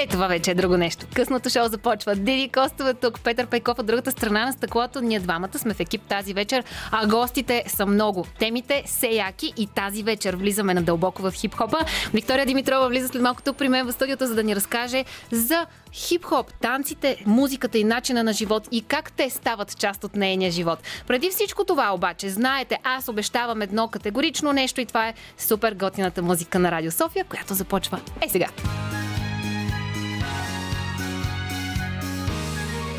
Е, това вече е друго нещо. Късното шоу започва. Диди Костова тук, Петър Пейков от другата страна на стъклото. Ние двамата сме в екип тази вечер, а гостите са много. Темите са яки и тази вечер влизаме надълбоко в хип-хопа. Виктория Димитрова влиза след малко тук при мен в студиото, за да ни разкаже за хип-хоп, танците, музиката и начина на живот и как те стават част от нейния живот. Преди всичко това обаче, знаете, аз обещавам едно категорично нещо и това е супер готината музика на Радио София, която започва е сега.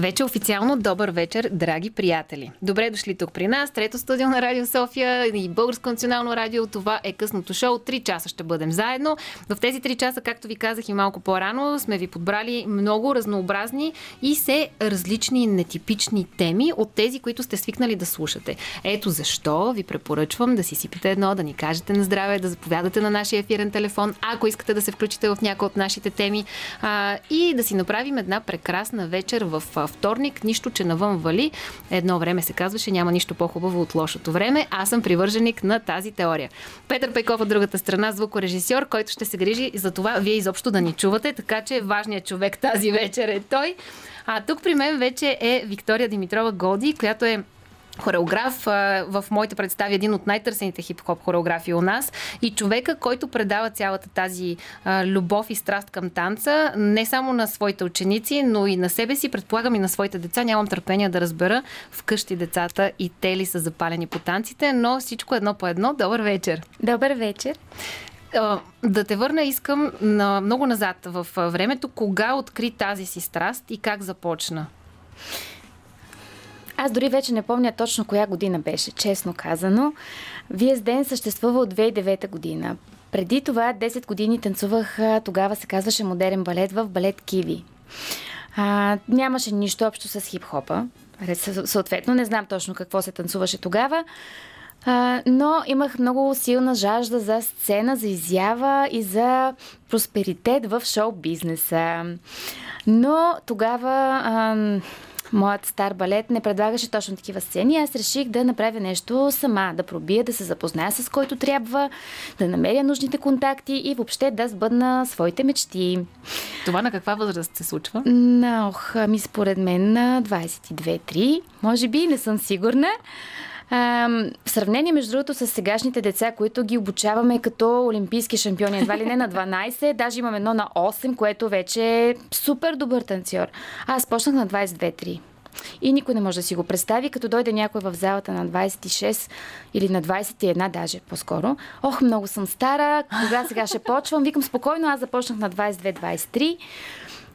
Вече официално добър вечер, драги приятели. Добре дошли тук при нас, трето студио на Радио София и Българско национално радио. Това е късното шоу. Три часа ще бъдем заедно. В тези три часа, както ви казах и малко по-рано, сме ви подбрали много разнообразни и се различни нетипични теми от тези, които сте свикнали да слушате. Ето защо ви препоръчвам да си сипите едно, да ни кажете на здраве, да заповядате на нашия ефирен телефон, ако искате да се включите в някои от нашите теми а, и да си направим една прекрасна вечер в вторник, нищо, че навън вали. Едно време се казваше, няма нищо по-хубаво от лошото време. Аз съм привърженик на тази теория. Петър Пейков от другата страна, звукорежисьор, който ще се грижи за това вие изобщо да ни чувате, така че важният човек тази вечер е той. А тук при мен вече е Виктория Димитрова Годи, която е хореограф в моите представи един от най-търсените хип-хоп хореографии у нас и човека, който предава цялата тази любов и страст към танца, не само на своите ученици, но и на себе си, предполагам и на своите деца. Нямам търпение да разбера вкъщи децата и те ли са запалени по танците, но всичко едно по едно. Добър вечер! Добър вечер! Да те върна искам на много назад в времето. Кога откри тази си страст и как започна? Аз дори вече не помня точно коя година беше, честно казано. Вие с ден съществува от 2009 година. Преди това 10 години танцувах, тогава се казваше модерен балет в балет Киви. А, нямаше нищо общо с хип-хопа. Съответно, не знам точно какво се танцуваше тогава. А, но имах много силна жажда за сцена, за изява и за просперитет в шоу-бизнеса. Но тогава а, моят стар балет не предлагаше точно такива сцени. Аз реших да направя нещо сама, да пробия, да се запозная с който трябва, да намеря нужните контакти и въобще да сбъдна своите мечти. Това на каква възраст се случва? На, ох, ми според мен на 22-3, може би, не съм сигурна. А, в сравнение, между другото, с сегашните деца, които ги обучаваме като олимпийски шампиони, едва ли не на 12, даже имам едно на 8, което вече е супер добър танцор. Аз почнах на 22-3. И никой не може да си го представи, като дойде някой в залата на 26 или на 21 даже по-скоро. Ох, много съм стара, кога сега ще почвам? Викам спокойно, аз започнах на 22-23.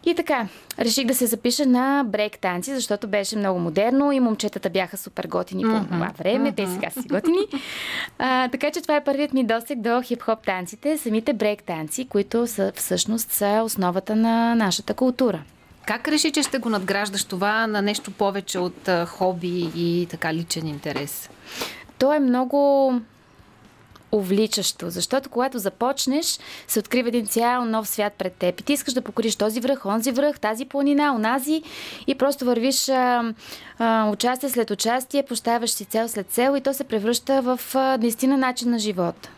И така, реших да се запиша на брейк танци, защото беше много модерно и момчетата бяха супер готини mm-hmm. по това време. Mm-hmm. Те сега си готини. А, така че това е първият ми досег до хип-хоп танците, самите брейк танци, които са, всъщност са основата на нашата култура. Как реши, че ще го надграждаш това на нещо повече от хоби и така личен интерес? То е много увличащо, защото когато започнеш, се открива един цял нов свят пред теб и ти искаш да покориш този връх, онзи връх, тази планина, онази и просто вървиш а, а, участие след участие, поставяш си цел след цел и то се превръща в а, наистина начин на живот.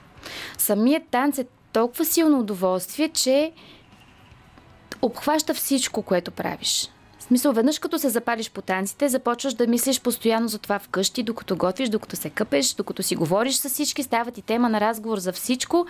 Самият танц е толкова силно удоволствие, че обхваща всичко, което правиш. Смисъл, веднъж като се запалиш по танците, започваш да мислиш постоянно за това вкъщи, докато готвиш, докато се къпеш, докато си говориш с всички, става ти тема на разговор за всичко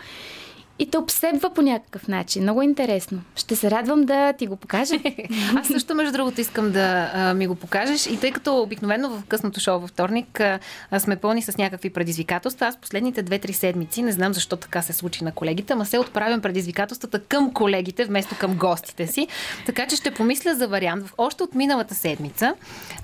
и те обседва по някакъв начин. Много интересно. Ще се радвам да ти го покажа. Аз също, между другото, искам да а, ми го покажеш. И тъй като обикновено в късното шоу във вторник а, сме пълни с някакви предизвикателства, аз последните 2-3 седмици, не знам защо така се случи на колегите, ама се отправям предизвикателствата към колегите, вместо към гостите си. Така че ще помисля за вариант. Още от миналата седмица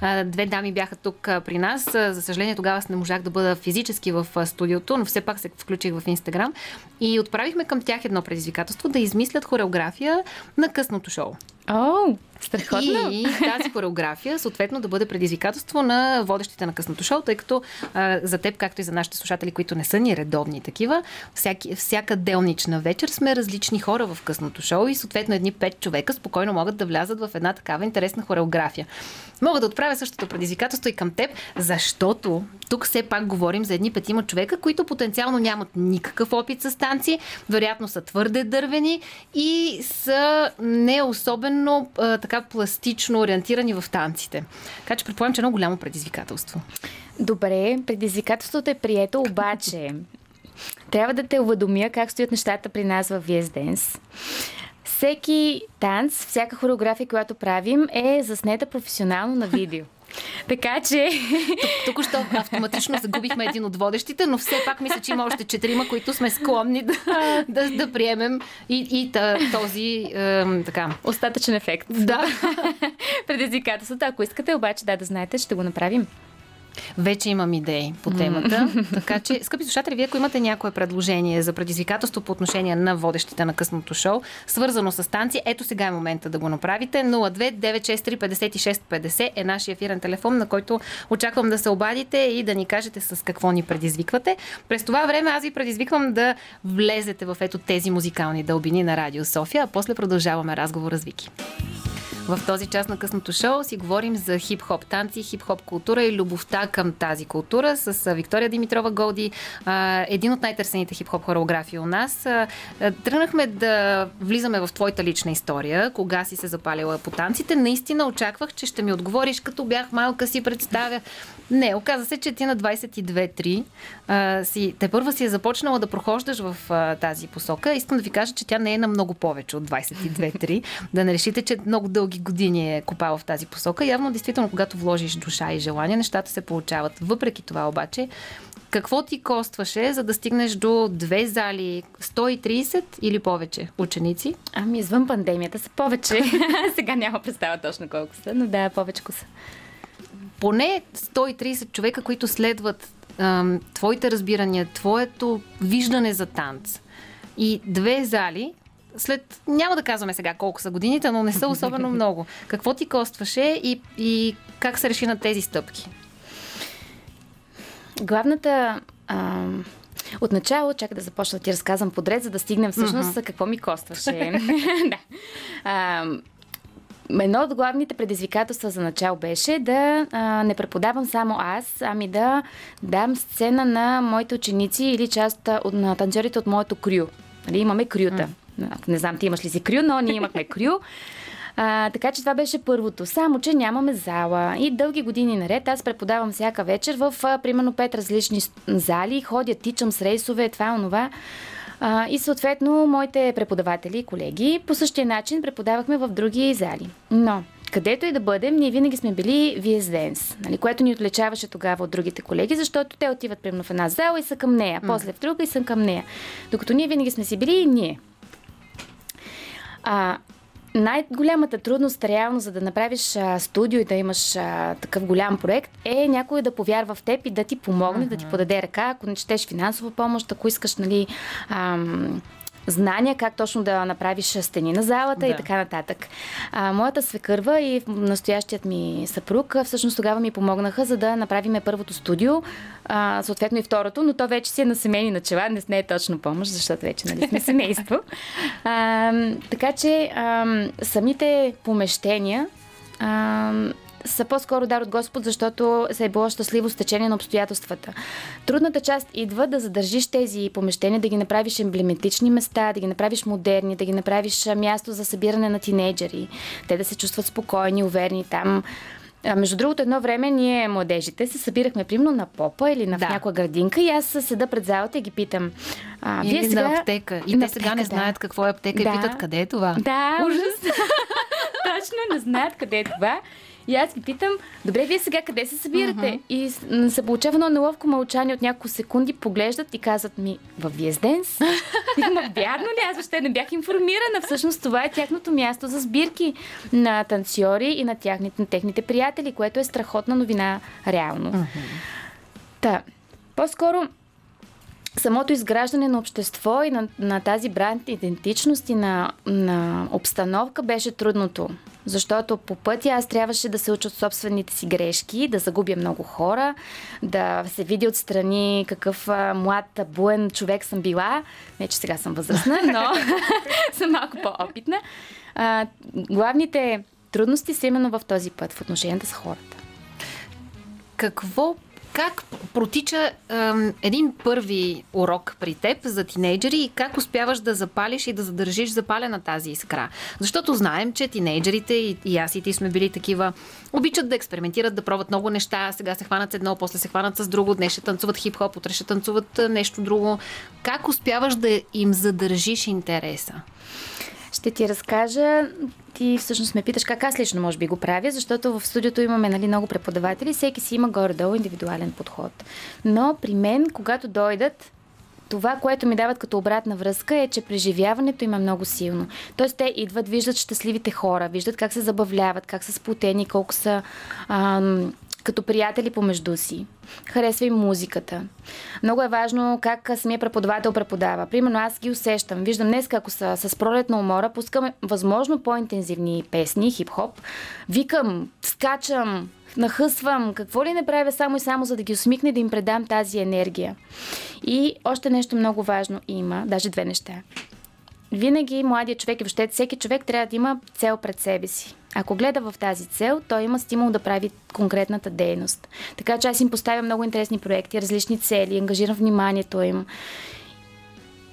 а, две дами бяха тук а, при нас. За съжаление, тогава не можах да бъда физически в студиото, но все пак се включих в Инстаграм и отправихме към тях едно предизвикателство да измислят хореография на късното шоу. О, Страхотно. И тази хореография, съответно, да бъде предизвикателство на водещите на късното шоу, тъй като а, за теб, както и за нашите слушатели, които не са ни редовни такива, всяки, всяка делнична вечер сме различни хора в късното шоу и съответно едни пет човека спокойно могат да влязат в една такава интересна хореография. Мога да отправя същото предизвикателство и към теб, защото тук все пак говорим за едни петима човека, които потенциално нямат никакъв опит с танци, вероятно са твърде дървени и са не особено а, така пластично ориентирани в танците. Така че предполагам, че е много голямо предизвикателство. Добре, предизвикателството е прието, обаче трябва да те уведомя как стоят нещата при нас в VS Всеки танц, всяка хореография, която правим, е заснета професионално на видео. Така че... Тук, що автоматично загубихме един от водещите, но все пак мисля, че има още четирима, които сме склонни да, да, да приемем и, и този е, така. Остатъчен ефект. Да. Предизвикателството. Ако искате обаче да, да знаете, ще го направим. Вече имам идеи по темата. така че, скъпи слушатели, вие ако имате някое предложение за предизвикателство по отношение на водещите на късното шоу, свързано с танци, ето сега е момента да го направите. 029635650 е нашия ефирен телефон, на който очаквам да се обадите и да ни кажете с какво ни предизвиквате. През това време аз ви предизвиквам да влезете в ето тези музикални дълбини на Радио София, а после продължаваме разговора с Вики. В този част на късното шоу си говорим за хип-хоп танци, хип-хоп култура и любовта към тази култура с Виктория Димитрова Голди, един от най-търсените хип-хоп хореографии у нас. Тръгнахме да влизаме в твоята лична история, кога си се запалила по танците. Наистина очаквах, че ще ми отговориш, като бях малка си представя. Не, оказа се, че ти на 22-3 си, те първа си е започнала да прохождаш в а, тази посока. Искам да ви кажа, че тя не е на много повече от 22-3. да не решите, че много дълги години е копала в тази посока. Явно, действително, когато вложиш душа и желание, нещата се получават. Въпреки това обаче, какво ти костваше, за да стигнеш до две зали, 130 или повече ученици? Ами, извън пандемията са повече. Сега няма представа точно колко са, но да, повече са поне 130 човека, които следват ам, твоите разбирания, твоето виждане за танц. И две зали, след, няма да казваме сега колко са годините, но не са особено много. Какво ти костваше и, и как се реши на тези стъпки? Главната... Ам... Отначало, чакай да започна да ти разказвам подред, за да стигнем всъщност uh-huh. какво ми костваше. да. А, едно от главните предизвикателства за начало беше да а, не преподавам само аз, ами да дам сцена на моите ученици или част от, на танцорите от моето крю. Нали, имаме крюта. Не знам ти имаш ли си крю, но ние имахме крю. А, така че това беше първото. Само, че нямаме зала. И дълги години наред аз преподавам всяка вечер в а, примерно пет различни зали. Ходя, тичам с рейсове, това, онова. А, и съответно, моите преподаватели и колеги по същия начин преподавахме в други зали. Но, където и да бъдем, ние винаги сме били VS Dance, нали, което ни отличаваше тогава от другите колеги, защото те отиват примерно в една зала и са към нея, mm. после в друга и са към нея. Докато ние винаги сме си били и ние. А, най-голямата трудност реално, за да направиш а, студио и да имаш а, такъв голям проект, е някой да повярва в теб и да ти помогне, uh-huh. да ти подаде ръка, ако не четеш финансова помощ, ако искаш, нали, ам, знания как точно да направиш стени на залата да. и така нататък. А, моята свекърва и настоящият ми съпруг всъщност тогава ми помогнаха, за да направиме първото студио, а, съответно и второто, но то вече си е на семейни начала, не, не е точно помощ, защото вече нали, сме семейство. А, така че а, самите помещения а, са по-скоро дар от Господ, защото се е било щастливо с течение на обстоятелствата. Трудната част идва да задържиш тези помещения, да ги направиш емблематични места, да ги направиш модерни, да ги направиш място за събиране на тинейджери, те да се чувстват спокойни, уверени там. А, между другото, едно време ние, младежите, се събирахме примерно на попа или на да. някоя градинка и аз седа пред залата и ги питам. А, вие сега... на аптека. И на те сега аптека, не знаят да. какво е аптека да. и питат къде е това. Да, ужас. Точно не знаят къде е това. И аз ги питам, добре, вие сега къде се събирате? Uh-huh. И се получава едно неловко мълчание от няколко секунди, поглеждат и казват ми, в Виезденс? Ма вярно ли? Аз въобще не бях информирана. Всъщност това е тяхното място за сбирки на танцори и на, тяхните, на техните приятели, което е страхотна новина реално. Uh-huh. Та, по-скоро самото изграждане на общество и на, на тази бранд идентичност и на, на обстановка беше трудното. Защото по пътя аз трябваше да се уча от собствените си грешки, да загубя много хора, да се види отстрани какъв а, млад, буен човек съм била. Не, че сега съм възрастна, но съм малко по-опитна. А, главните трудности са именно в този път, в отношенията с хората. Какво как протича ем, един първи урок при теб за тинейджери и как успяваш да запалиш и да задържиш запалена тази искра? Защото знаем, че тинейджерите и, и аз и ти сме били такива, обичат да експериментират, да пробват много неща, сега се хванат с едно, после се хванат с друго, днес ще танцуват хип-хоп, утре ще танцуват нещо друго. Как успяваш да им задържиш интереса? Ще ти разкажа ти всъщност ме питаш как аз лично може би го правя, защото в студиото имаме нали, много преподаватели, всеки си има горе-долу индивидуален подход. Но при мен, когато дойдат, това, което ми дават като обратна връзка е, че преживяването им е много силно. Тоест те идват, виждат щастливите хора, виждат как се забавляват, как са сплутени, колко са ам, като приятели помежду си. Харесва им музиката. Много е важно как самия преподавател преподава. Примерно аз ги усещам. Виждам днес, ако са с пролетна умора, пускаме възможно по-интензивни песни, хип-хоп. Викам, скачам, нахъсвам, какво ли не правя само и само, за да ги усмихне, да им предам тази енергия. И още нещо много важно има, даже две неща. Винаги младият човек и въобще всеки човек трябва да има цел пред себе си. Ако гледа в тази цел, той има стимул да прави конкретната дейност. Така че аз им поставям много интересни проекти, различни цели, ангажирам вниманието им.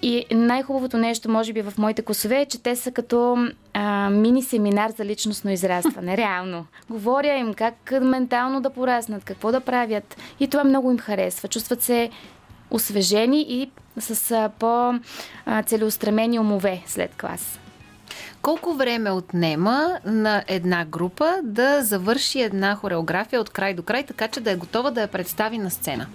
И най-хубавото нещо, може би, в моите косове е, че те са като а, мини семинар за личностно израстване. Реално. Говоря им как ментално да пораснат, какво да правят. И това много им харесва. Чувстват се освежени и с по-целеустремени умове след клас. Колко време отнема на една група да завърши една хореография от край до край, така че да е готова да я представи на сцена?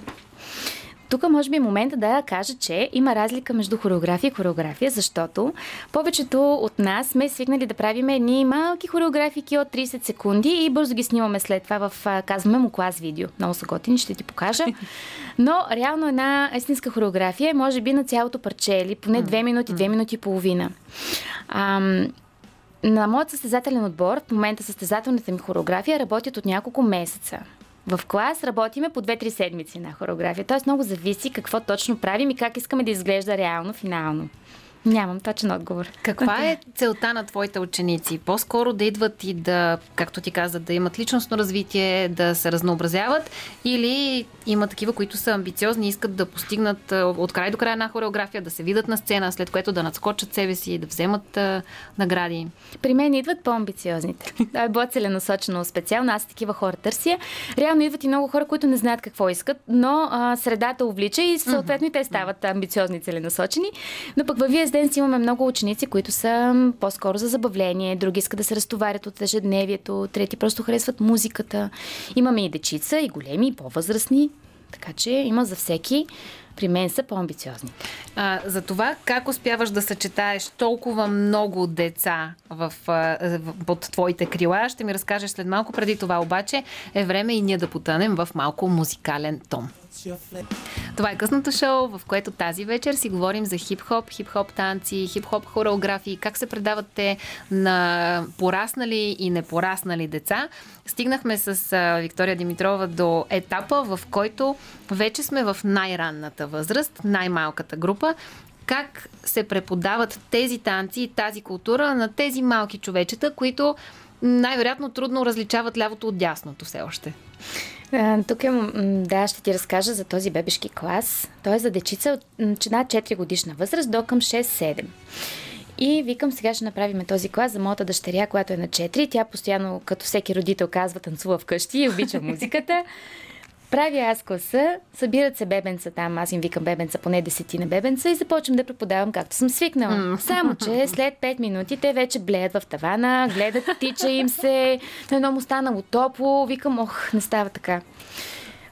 Тук може би е момента да кажа, че има разлика между хореография и хореография, защото повечето от нас сме свикнали да правим едни малки хореографики от 30 секунди и бързо ги снимаме след това в, казваме му клас видео. Много са готини, ще ти покажа. Но реално една истинска хореография е може би на цялото парче или поне 2 минути, 2 минути и половина. Ам, на моят състезателен отбор, в момента състезателната ми хореография работят от няколко месеца. В клас работиме по 2-3 седмици на хореография. Тоест много зависи какво точно правим и как искаме да изглежда реално, финално. Нямам точен отговор. Каква е целта на твоите ученици? По-скоро да идват и да, както ти каза, да имат личностно развитие, да се разнообразяват или има такива, които са амбициозни и искат да постигнат от край до края една хореография, да се видят на сцена, след което да надскочат себе си и да вземат а, награди? При мен идват по-амбициозните. Това е било целенасочено специално. Аз такива хора търся. Реално идват и много хора, които не знаят какво искат, но а, средата увлича и съответно и те стават амбициозни целенасочени. Но пък във вие ден си имаме много ученици, които са по-скоро за забавление, други искат да се разтоварят от ежедневието, трети просто харесват музиката. Имаме и дечица, и големи, и по-възрастни. Така че има за всеки. При мен са по-амбициозни. А, за това как успяваш да съчетаеш толкова много деца в, в, под твоите крила, ще ми разкажеш след малко. Преди това обаче е време и ние да потънем в малко музикален тон. Това е късното шоу, в което тази вечер си говорим за хип-хоп, хип-хоп танци, хип-хоп хореографии, как се предават те на пораснали и непораснали деца. Стигнахме с Виктория Димитрова до етапа, в който вече сме в най-ранната възраст, най-малката група как се преподават тези танци и тази култура на тези малки човечета, които най-вероятно трудно различават лявото от дясното все още. Тук е, да, ще ти разкажа за този бебешки клас. Той е за дечица от над 4 годишна възраст до към 6-7. И викам, сега ще направим този клас за моята дъщеря, която е на 4. Тя постоянно, като всеки родител, казва, танцува вкъщи и обича музиката. Правя аз класа, събират се бебенца там, аз им викам бебенца, поне десетина бебенца и започвам да преподавам както съм свикнала. Mm. Само, че след 5 минути те вече блеят в тавана, гледат, тича им се, на едно му станало топло, викам, ох, не става така.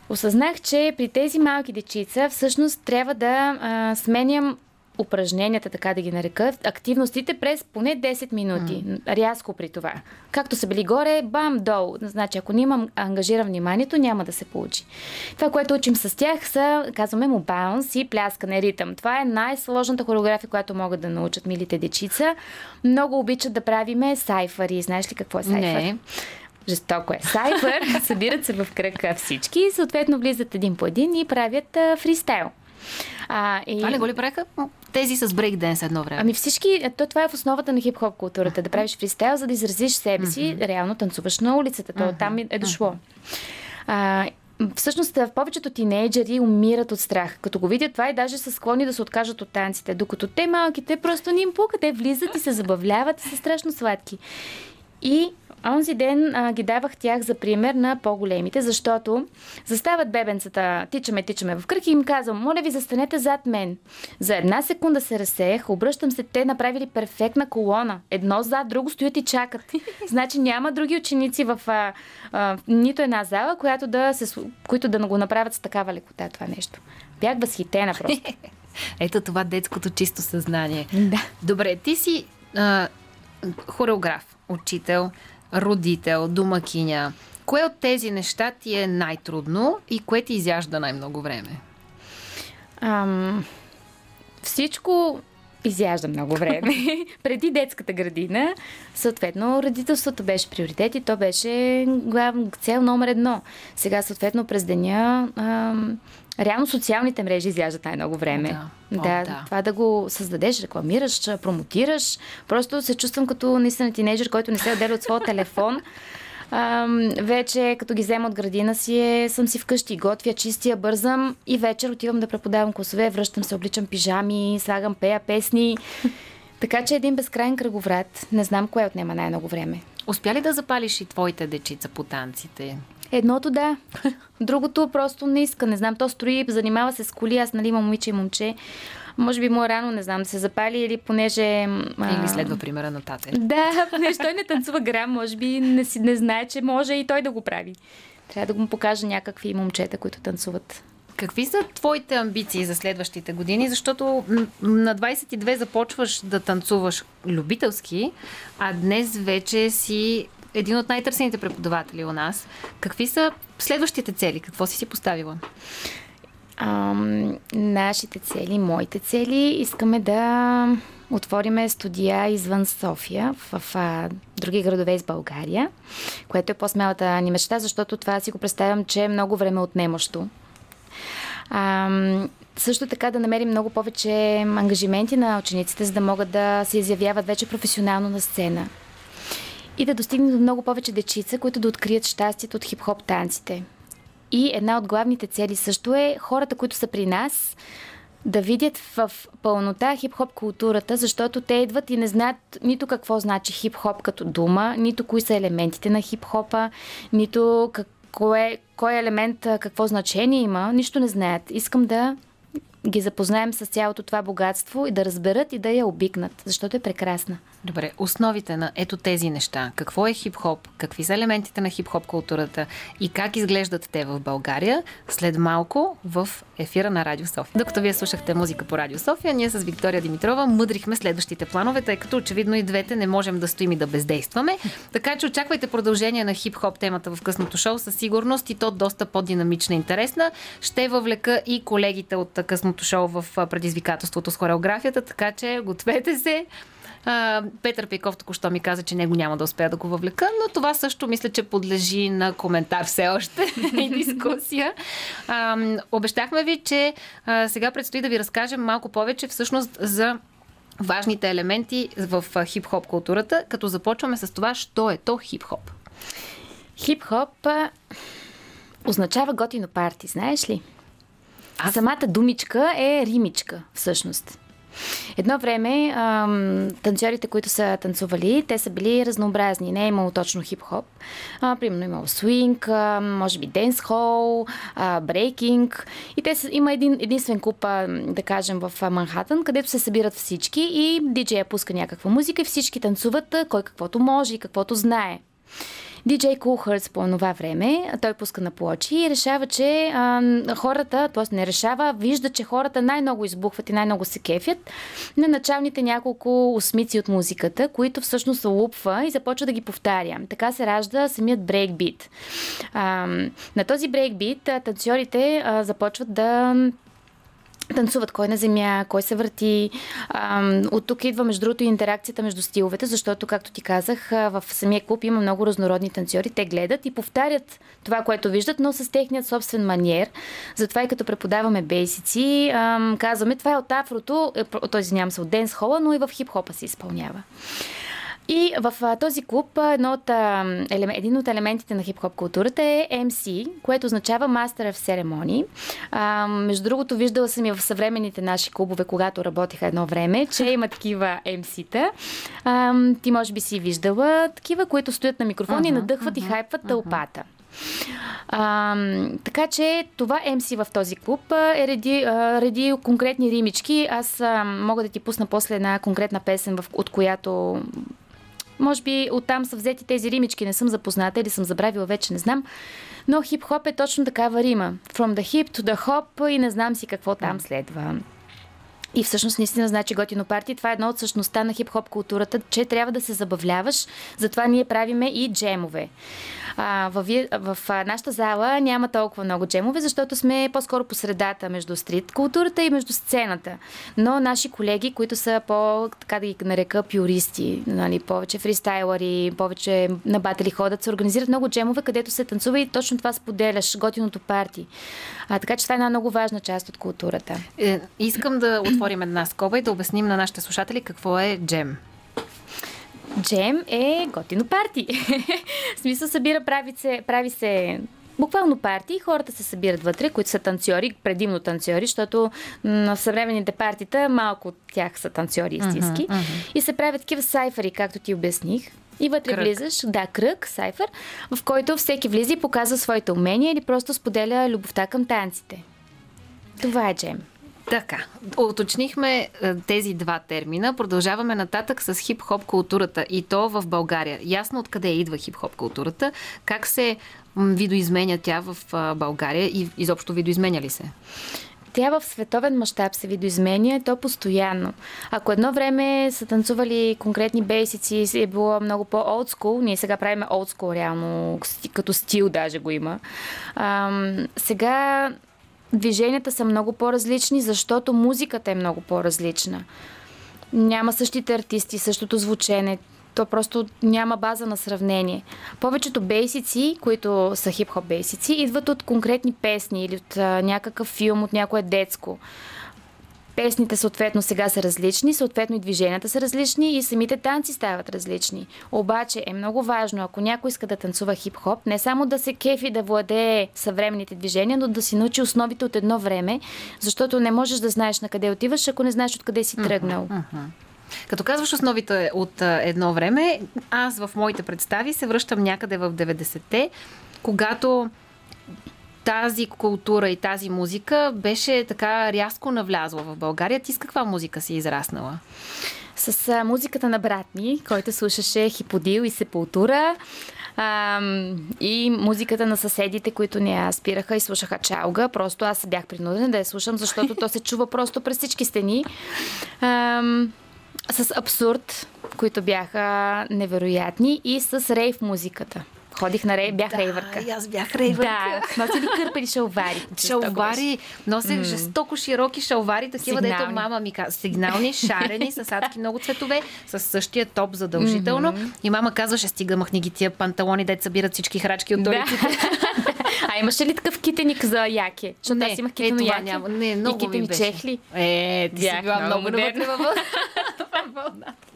Осъзнах, че при тези малки дечица всъщност трябва да а, сменям упражненията, така да ги нарека, активностите през поне 10 минути. Mm. Рязко при това. Както са били горе, бам, долу. Значи, ако нямам ангажирам вниманието, няма да се получи. Това, което учим с тях, са, казваме му баунс и пляскане, ритъм. Това е най-сложната хореография, която могат да научат милите дечица. Много обичат да правиме сайфари. Знаеш ли какво е сайфър? Не. Жестоко е. Сайфър, събират се в кръг всички и съответно влизат един по един и правят а, фристайл. А, и... Това не го ли правеха тези с брейкденс едно време? Ами всички, то това е в основата на хип-хоп културата, да правиш фристайл, за да изразиш себе си, mm-hmm. реално танцуваш на улицата, то mm-hmm. там е дошло. Mm-hmm. А, Всъщност, в повечето тинейджери умират от страх. Като го видят това и даже са склонни да се откажат от танците. Докато те малките просто ни им пука. Те влизат и се забавляват и са страшно сладки. И Онзи ден а, ги давах тях за пример на по-големите, защото застават бебенцата, тичаме, тичаме в кръг и им казвам, моля ви, застанете зад мен. За една секунда се разсеях, обръщам се, те направили перфектна колона. Едно зад, друго стоят и чакат. Значи няма други ученици в а, а, нито една зала, която да се, които да го направят с такава лекота това нещо. Бях възхитена просто. Ето това детското чисто съзнание. Да. Добре, ти си а, хореограф, учител, родител, домакиня. Кое от тези неща ти е най-трудно и кое ти изяжда най-много време? Ам, всичко изяжда много време. Преди детската градина, съответно, родителството беше приоритет и то беше главна цел номер едно. Сега, съответно, през деня ам, реално социалните мрежи изяждат най-много време. Да. О, да, това да го създадеш, рекламираш, промотираш. Просто се чувствам като наистина тинейджър, който не се отделя от своя телефон. А, вече, като ги взема от градина си, е, съм си вкъщи, готвя, чистия, бързам и вечер отивам да преподавам класове, връщам се, обличам пижами, слагам пея песни. Така че един безкрайен кръговрат. Не знам кое отнема най-много време. Успя ли да запалиш и твоите дечица по танците? Едното да. Другото просто не иска. Не знам, то строи, занимава се с коли. Аз, нали, имам момиче и момче. Може би му е рано, не знам, да се запали или понеже... А... Или следва примера на тате. Да, понеже той не танцува грам, може би не, си, не знае, че може и той да го прави. Трябва да му покажа някакви момчета, които танцуват. Какви са твоите амбиции за следващите години? Защото на 22 започваш да танцуваш любителски, а днес вече си един от най-търсените преподаватели у нас. Какви са следващите цели? Какво си си поставила? Ам, нашите цели, моите цели, искаме да отвориме студия извън София, в, в а, други градове из България, което е по-смелата ни мечта, защото това си го представям, че е много време отнемащо. Ам, също така да намерим много повече ангажименти на учениците, за да могат да се изявяват вече професионално на сцена и да достигнем до много повече дечица, които да открият щастието от хип-хоп танците. И една от главните цели също е хората, които са при нас, да видят в пълнота хип-хоп културата, защото те идват и не знаят нито какво значи хип-хоп като дума, нито кои са елементите на хип-хопа, нито как, кое, кой елемент какво значение има, нищо не знаят. Искам да ги запознаем с цялото това богатство и да разберат и да я обикнат, защото е прекрасна. Добре, основите на ето тези неща. Какво е хип-хоп? Какви са елементите на хип-хоп културата? И как изглеждат те в България? След малко в ефира на Радио София. Докато вие слушахте музика по Радио София, ние с Виктория Димитрова мъдрихме следващите планове, тъй като очевидно и двете не можем да стоим и да бездействаме. Така че очаквайте продължение на хип-хоп темата в късното шоу със сигурност и то доста по-динамична и интересна. Ще въвлека и колегите от късното шоу в предизвикателството с хореографията, така че гответе се. Петър Пейков току-що ми каза, че него няма да успея да го въвлека, но това също мисля, че подлежи на коментар все още и дискусия. А, обещахме ви, че а, сега предстои да ви разкажем малко повече всъщност за важните елементи в хип-хоп културата, като започваме с това, що е то хип-хоп. Хип-хоп означава готино парти, знаеш ли? А самата думичка е римичка, всъщност. Едно време ам, танцорите, които са танцували, те са били разнообразни. Не е имало точно хип-хоп. А, примерно имало свинг, може би денс-хол, брейкинг. И те са, има един единствен куп, а, да кажем, в Манхатън, където се събират всички и диджея пуска някаква музика и всички танцуват кой каквото може и каквото знае. DJ Cool Hertz по това време, той пуска на плочи и решава, че а, хората, т.е. не решава, вижда, че хората най-много избухват и най-много се кефят на началните няколко осмици от музиката, които всъщност лупва и започва да ги повтаря. Така се ражда самият брейкбит. На този брейкбит танцорите започват да танцуват кой на земя, кой се върти. От тук идва, между другото, интеракцията между стиловете, защото, както ти казах, в самия клуб има много разнородни танцори. Те гледат и повтарят това, което виждат, но с техният собствен маниер. Затова и като преподаваме бейсици, казваме, това е от афрото, е, т.е. извинявам се, от денс хола, но и в хип-хопа се изпълнява. И в този клуб едно от, един от елементите на хип-хоп културата е MC, което означава Master of Ceremony. А, между другото, виждала съм и в съвременните наши клубове, когато работеха едно време, че има такива MC-та. А, ти може би си виждала такива, които стоят на микрофони, uh-huh, надъхват uh-huh, и хайпват uh-huh. тълпата. А, така че това MC в този клуб е реди, а, реди конкретни римички. Аз а, мога да ти пусна после една конкретна песен, в, от която може би оттам са взети тези римички, не съм запозната или съм забравила, вече не знам. Но хип-хоп е точно такава рима. From the hip to the hop и не знам си какво там следва. И всъщност наистина значи готино парти. Това е едно от същността на хип-хоп културата, че трябва да се забавляваш. Затова ние правиме и джемове. В, в, в нашата зала няма толкова много джемове, защото сме по-скоро по средата между стрит културата и между сцената. Но наши колеги, които са по, така да ги нарека, пюристи, нали, повече фристайлъри, повече на батали ходят, се организират много джемове, където се танцува и точно това споделяш, готиното парти. А, така че това е една много важна част от културата. Е, искам да отворим една скоба и да обясним на нашите слушатели какво е джем. Джем е готино парти. в смисъл събира, прави се, прави се буквално парти, хората се събират вътре, които са танцори, предимно танцори, защото в съвременните партита малко от тях са танцори истински. Uh-huh, uh-huh. И се правят такива сайфари, както ти обясних. И вътре кръг. влизаш, да, кръг, сайфър, в който всеки влиза и показва своите умения или просто споделя любовта към танците. Това е джем. Така, уточнихме е, тези два термина. Продължаваме нататък с хип-хоп културата и то в България. Ясно откъде идва хип-хоп културата, как се видоизменя тя в България и изобщо видоизменя ли се? Тя в световен мащаб се видоизменя и то постоянно. Ако едно време са танцували конкретни бейсици е било много по-олдскул, ние сега правиме олдскул реално, като стил даже го има. Ам, сега движенията са много по-различни, защото музиката е много по-различна. Няма същите артисти, същото звучене. То просто няма база на сравнение. Повечето бейсици, които са хип-хоп бейсици, идват от конкретни песни или от а, някакъв филм, от някое детско. Песните съответно сега са различни, съответно и движенията са различни и самите танци стават различни. Обаче е много важно, ако някой иска да танцува хип-хоп, не само да се кефи да владее съвременните движения, но да си научи основите от едно време, защото не можеш да знаеш на къде отиваш, ако не знаеш откъде си тръгнал. Uh-huh, uh-huh. Като казваш основите от едно време, аз в моите представи се връщам някъде в 90-те, когато тази култура и тази музика беше така рязко навлязла в България. Ти с каква музика си израснала? С а, музиката на брат ми, който слушаше Хиподил и Сепултура. А, и музиката на съседите, които не спираха и слушаха чалга. Просто аз бях принудена да я слушам, защото то се чува просто през всички стени. А, с абсурд, които бяха невероятни и с рейв музиката. Ходих на рей, бях да, рейвърка. И аз бях рейвърка. Да, носи ли кърпи шалвари? Шалвари, носех mm. жестоко широки шалвари, такива, Сигнални. дето мама ми каза. Сигнални, шарени, с адски много цветове, с същия топ задължително. Mm-hmm. И мама казваше, стига махни ги тия панталони, дете събират всички храчки от долиците. Да. а имаше ли такъв китеник за яке? Защото не, аз имах китено е, яке. Няма. Не, много и китени чехли. Е, ти Бях си била много, много навътре във вълната.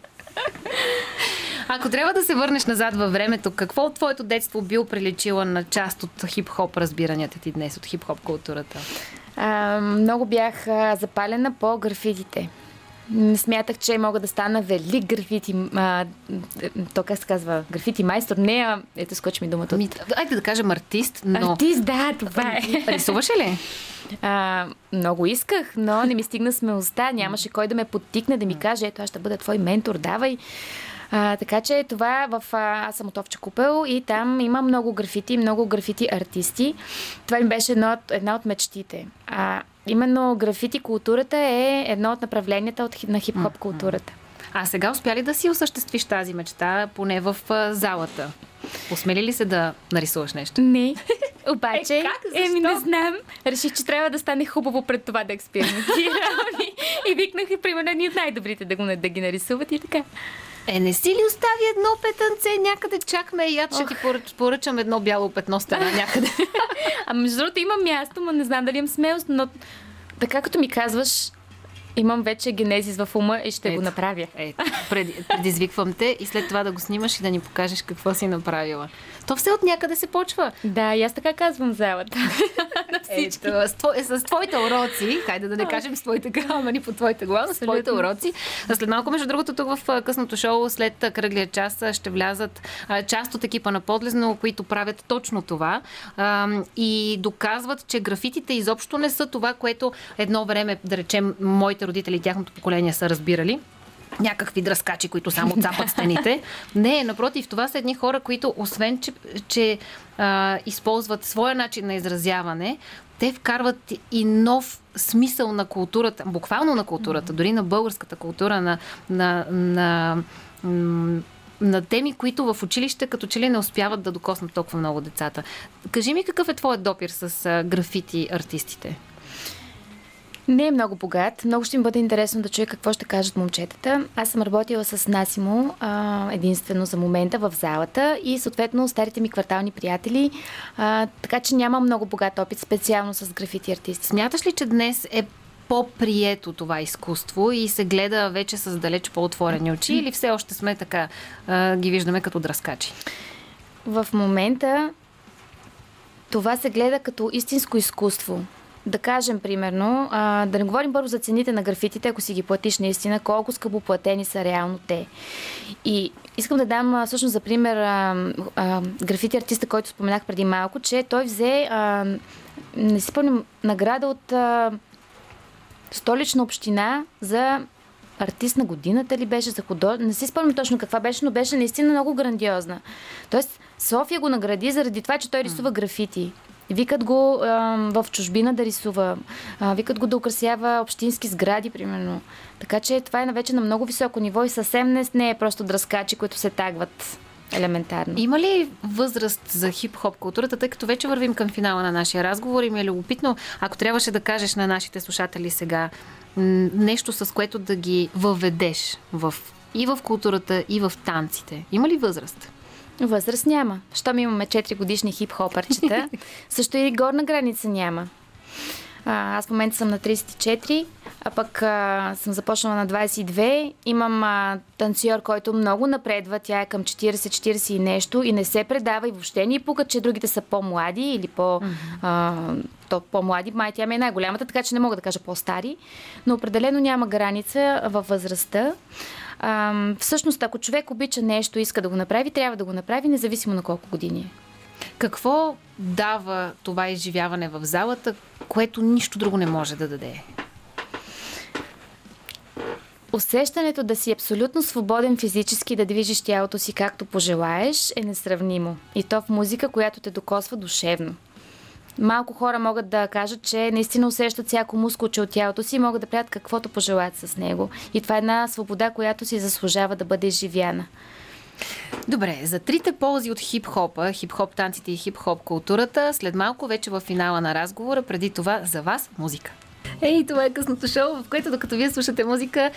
Ако трябва да се върнеш назад във времето, какво от твоето детство бил приличила на част от хип-хоп разбиранията ти днес, от хип-хоп културата? А, много бях запалена по графитите. Смятах, че мога да стана велик графити. А, то как се казва? Графити майстор? Не, а... ето скочи ми думата. Ми, айде да кажем артист, но... Артист, да, това е. Рисуваше ли? А, много исках, но не ми стигна смелостта. Нямаше кой да ме подтикне, да ми каже, ето аз ще бъда твой ментор, давай. А, така че това в... А, аз съм от Овча купел и там има много графити, много графити артисти. Това ми беше едно, една от мечтите. А, именно графити културата е едно от направленията от, на хип-хоп културата. А сега успя ли да си осъществиш тази мечта, поне в залата? Осмели ли се да нарисуваш нещо? Не. Обаче, Е, как? Защо? еми не знам. Реших, че трябва да стане хубаво пред това да експериментирам. и, и викнах и примерно едни от най-добрите да, го, да ги нарисуват и така. Е, не си ли остави едно петънце някъде чакме и аз ще ти поръч, поръчам едно бяло петно стана някъде. А между другото има място, но не знам дали имам смелост, но така като ми казваш, имам вече генезис в ума и ще Ето. го направя. Е, пред, предизвиквам те и след това да го снимаш и да ни покажеш какво си направила. То все от някъде се почва. Да, и аз така казвам залата. Ето, с, тво, с твоите уроци, хайде да не кажем с твоите камъни по твоите глава, с твоите уроци. След малко, между другото, тук в късното шоу, след кръглия час, ще влязат част от екипа на Подлезно, които правят точно това и доказват, че графитите изобщо не са това, което едно време, да речем, моите родители и тяхното поколение са разбирали някакви дръскачи, които само цапат стените. Не, напротив, това са едни хора, които освен, че, че а, използват своя начин на изразяване, те вкарват и нов смисъл на културата, буквално на културата, дори на българската култура, на, на, на, на теми, които в училище като че ли не успяват да докоснат толкова много децата. Кажи ми какъв е твоят допир с графити артистите? Не е много богат. Много ще ми бъде интересно да чуя какво ще кажат момчетата. Аз съм работила с Насимо а, единствено за момента в залата и съответно старите ми квартални приятели. А, така че нямам много богат опит специално с графити артисти. Смяташ ли, че днес е по-прието това изкуство и се гледа вече с далеч по-отворени очи или все още сме така, а, ги виждаме като дръскачи? В момента това се гледа като истинско изкуство. Да кажем, примерно, а, да не говорим първо за цените на графитите, ако си ги платиш наистина, колко скъпо платени са реално те. И искам да дам а, всъщност за пример а, а, графити артиста, който споменах преди малко, че той взе, а, не си спомням, награда от а, столична община за артист на годината ли беше за художник? Не си спомням точно каква беше, но беше наистина много грандиозна. Тоест, София го награди заради това, че той рисува графити. Викат го а, в чужбина да рисува. А, викат го да украсява общински сгради, примерно. Така че това е вече на много високо ниво и съвсем не, не е просто дръскачи, които се тагват елементарно. Има ли възраст за хип-хоп културата, тъй като вече вървим към финала на нашия разговор и ми е любопитно, ако трябваше да кажеш на нашите слушатели сега нещо, с което да ги въведеш в, и в културата, и в танците. Има ли възраст? Възраст няма. Щом имаме 4 годишни хип-хопърчета, също и горна граница няма. А, аз в момента съм на 34, а пък а, съм започнала на 22. Имам а, танцор, който много напредва. Тя е към 40-40 и нещо и не се предава и въобще ни пука, че другите са по-млади или по, а, то, по-млади. Май тя ми е най-голямата, така че не мога да кажа по-стари. Но определено няма граница във възрастта. А, всъщност, ако човек обича нещо и иска да го направи, трябва да го направи, независимо на колко години е. Какво дава това изживяване в залата, което нищо друго не може да даде? Усещането да си абсолютно свободен физически да движиш тялото си както пожелаеш е несравнимо. И то в музика, която те докосва душевно. Малко хора могат да кажат, че наистина усещат всяко мускулче от тялото си и могат да правят каквото пожелаят с него. И това е една свобода, която си заслужава да бъде изживяна. Добре, за трите ползи от хип-хопа, хип-хоп танците и хип-хоп културата, след малко вече в финала на разговора, преди това за вас музика. Ей, това е късното шоу, в което докато вие слушате музика,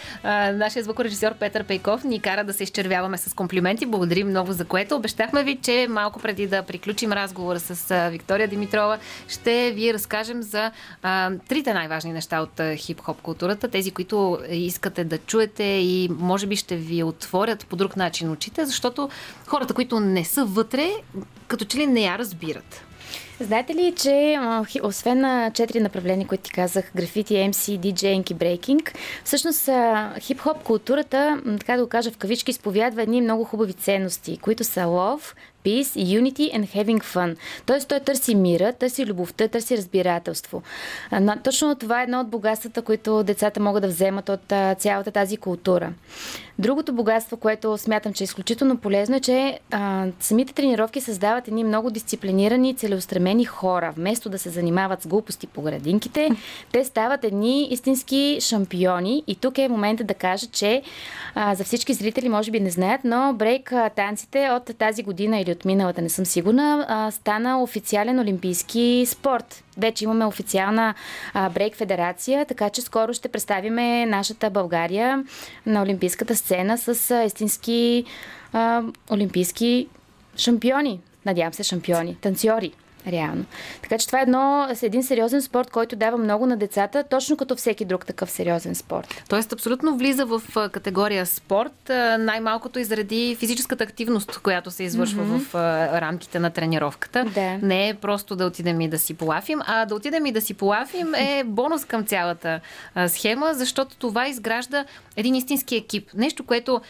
нашия звукорежисьор Петър Пейков ни кара да се изчервяваме с комплименти. Благодарим много за което. Обещахме ви, че малко преди да приключим разговора с Виктория Димитрова, ще ви разкажем за а, трите най-важни неща от хип-хоп културата, тези, които искате да чуете и може би ще ви отворят по друг начин очите, защото хората, които не са вътре, като че ли не я разбират. Знаете ли, че освен на четири направления, които ти казах, графити, MC, диджейнг и брейкинг, всъщност хип-хоп културата, така да го кажа в кавички, изповядва едни много хубави ценности, които са love, peace, unity and having fun. Тоест той търси мира, търси любовта, търси разбирателство. Точно това е едно от богатствата, които децата могат да вземат от цялата тази култура. Другото богатство, което смятам, че е изключително полезно, е, че а, самите тренировки създават едни много дисциплинирани, целеустремени хора. Вместо да се занимават с глупости по градинките, те стават едни истински шампиони. И тук е момента да кажа, че а, за всички зрители може би не знаят, но брейк танците от тази година или от миналата, не съм сигурна, а, стана официален олимпийски спорт. Вече имаме официална брейк федерация, така че скоро ще представиме нашата България на олимпийската сцена с а, истински а, олимпийски шампиони. Надявам се шампиони, танцори. Реално. Така че това е едно, един сериозен спорт, който дава много на децата, точно като всеки друг такъв сериозен спорт. Тоест, абсолютно влиза в категория спорт, най-малкото и заради физическата активност, която се извършва mm-hmm. в рамките на тренировката. Да. Не е просто да отидем и да си полафим, а да отидем и да си полафим е бонус към цялата схема, защото това изгражда един истински екип. Нещо, което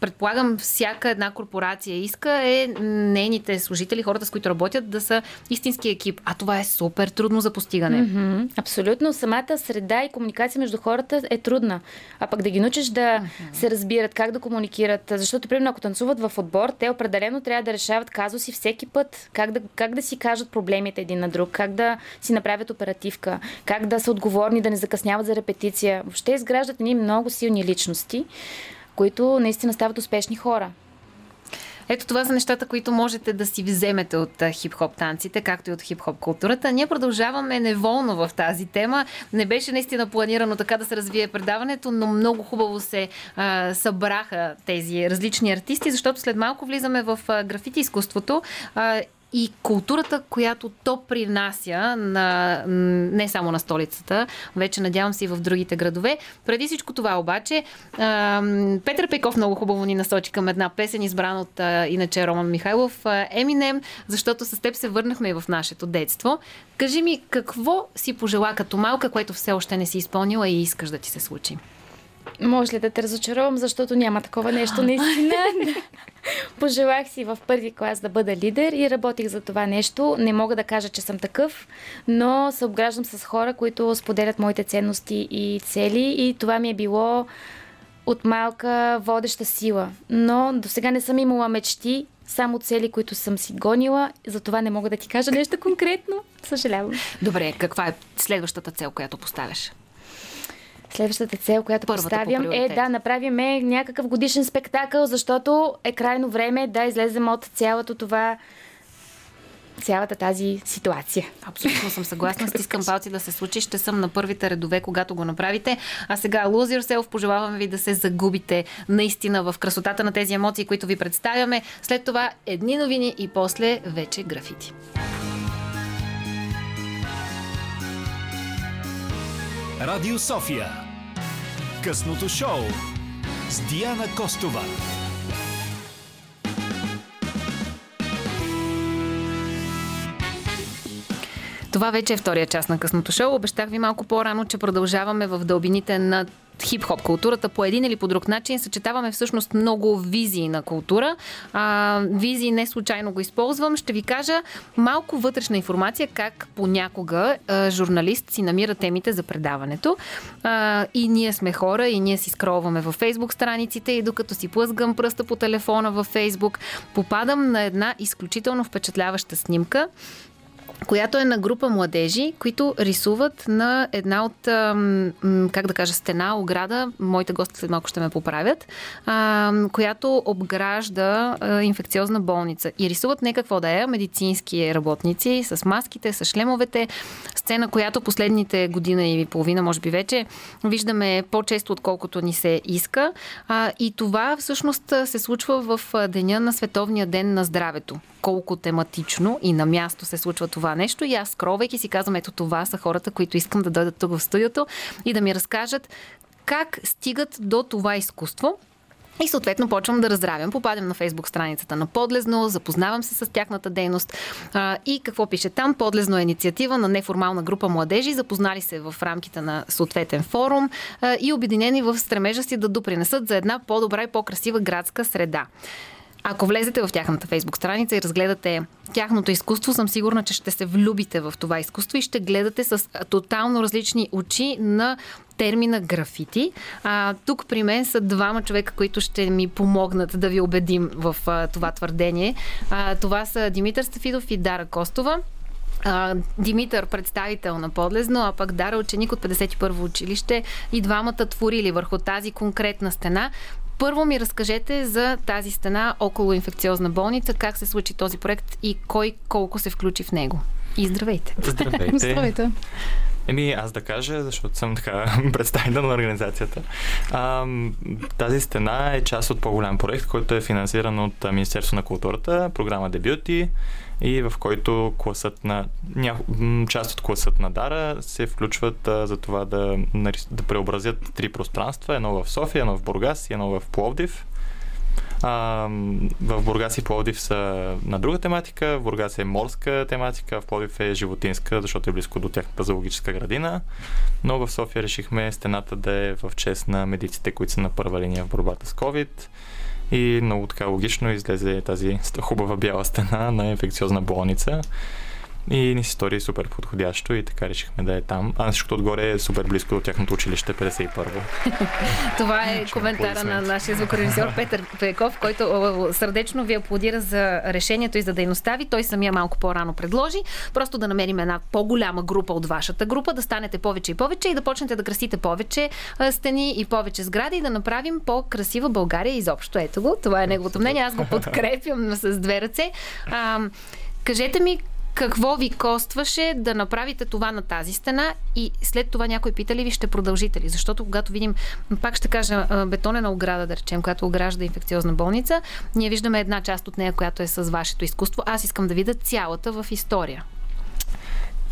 предполагам всяка една корпорация иска е нейните служители, хората с които работят, да са истински екип. А това е супер трудно за постигане. Mm-hmm. Абсолютно. Самата среда и комуникация между хората е трудна. А пък да ги научиш да mm-hmm. се разбират, как да комуникират. Защото, примерно, ако танцуват в отбор, те определено трябва да решават казуси всеки път. Как да, как да си кажат проблемите един на друг, как да си направят оперативка, как да са отговорни, да не закъсняват за репетиция. Въобще изграждат едни много силни личности, които наистина стават успешни хора. Ето това са нещата, които можете да си вземете от хип-хоп танците, както и от хип-хоп културата. Ние продължаваме неволно в тази тема. Не беше наистина планирано така да се развие предаването, но много хубаво се а, събраха тези различни артисти, защото след малко влизаме в графити изкуството. А, и културата, която то принася на, не само на столицата, вече надявам се и в другите градове. Преди всичко това обаче, Петър Пейков много хубаво ни насочи към една песен, избрана от иначе Роман Михайлов, Еминем, защото с теб се върнахме и в нашето детство. Кажи ми, какво си пожела като малка, което все още не си изпълнила и искаш да ти се случи? Може ли да те разочаровам, защото няма такова нещо наистина. Пожелах си в първи клас да бъда лидер и работих за това нещо. Не мога да кажа, че съм такъв, но се обграждам с хора, които споделят моите ценности и цели и това ми е било от малка водеща сила. Но до сега не съм имала мечти, само цели, които съм си гонила. Затова не мога да ти кажа нещо конкретно. Съжалявам. Добре, каква е следващата цел, която поставяш? Следващата цел, която Първата поставям по е да направим някакъв годишен спектакъл, защото е крайно време да излезем от цялото това цялата тази ситуация. Абсолютно съм съгласна. Стискам палци да се случи. Ще съм на първите редове, когато го направите. А сега, Lose Yourself, пожелаваме ви да се загубите наистина в красотата на тези емоции, които ви представяме. След това едни новини и после вече графити. Радио София. Късното шоу с Диана Костова. Това вече е втория част на късното шоу. Обещах ви малко по-рано, че продължаваме в дълбините на хип-хоп културата по един или по друг начин. Съчетаваме всъщност много визии на култура. А, визии не случайно го използвам. Ще ви кажа малко вътрешна информация как понякога а, журналист си намира темите за предаването. А, и ние сме хора, и ние си скролваме във фейсбук страниците и докато си плъзгам пръста по телефона във фейсбук, попадам на една изключително впечатляваща снимка която е на група младежи, които рисуват на една от, как да кажа, стена, ограда, моите гости след малко ще ме поправят, която обгражда инфекциозна болница. И рисуват не какво да е, медицински работници с маските, с шлемовете. Сцена, която последните година и половина, може би вече, виждаме по-често, отколкото ни се иска. И това всъщност се случва в деня на Световния ден на здравето. Колко тематично и на място се случва това нещо и аз скровайки си казвам, ето това са хората, които искам да дойдат тук в студиото и да ми разкажат как стигат до това изкуство. И съответно почвам да разравям. Попадам на фейсбук страницата на Подлезно, запознавам се с тяхната дейност а, и какво пише там. Подлезно е инициатива на неформална група младежи, запознали се в рамките на съответен форум а, и обединени в стремежа си да допринесат за една по-добра и по-красива градска среда. Ако влезете в тяхната фейсбук страница и разгледате тяхното изкуство, съм сигурна, че ще се влюбите в това изкуство и ще гледате с тотално различни очи на термина графити. А, тук при мен са двама човека, които ще ми помогнат да ви убедим в а, това твърдение. А, това са Димитър Стафидов и Дара Костова. Димитър, представител на Подлезно, а пък Дара, ученик от 51-во училище и двамата творили върху тази конкретна стена. Първо ми разкажете за тази стена около инфекциозна болница, как се случи този проект и кой колко се включи в него. И здравейте! Здравейте! Здравейте! Еми, аз да кажа, защото съм така представител на организацията. А, тази стена е част от по-голям проект, който е финансиран от Министерство на културата, програма Дебюти и в който класът на, ня... част от класът на Дара се включват а, за това да, да преобразят три пространства. Едно в София, едно в Бургас и едно в Пловдив. А, в Бургас и Пловдив са на друга тематика. В Бургас е морска тематика, в Пловдив е животинска, защото е близко до тяхната зоологическа градина. Но в София решихме стената да е в чест на медиците, които са на първа линия в борбата с COVID. И много така логично излезе тази хубава бяла стена на инфекциозна болница. И ни се стори супер подходящо и така решихме да е там. А всичкото отгоре е супер близко до тяхното училище 51-во. Това е коментара на нашия звукорежисьор Петър Пеков, който сърдечно ви аплодира за решението и за дейността ви. Той самия малко по-рано предложи. Просто да намерим една по-голяма група от вашата група, да станете повече и повече и да почнете да красите повече стени и повече сгради и да направим по-красива България изобщо. Ето го. Това е неговото мнение. Аз го подкрепям с две ръце. А, кажете ми, какво ви костваше да направите това на тази стена и след това някой пита ли ви ще продължите ли? Защото когато видим, пак ще кажа, бетонена ограда, да речем, която огражда инфекциозна болница, ние виждаме една част от нея, която е с вашето изкуство. Аз искам да видя цялата в история.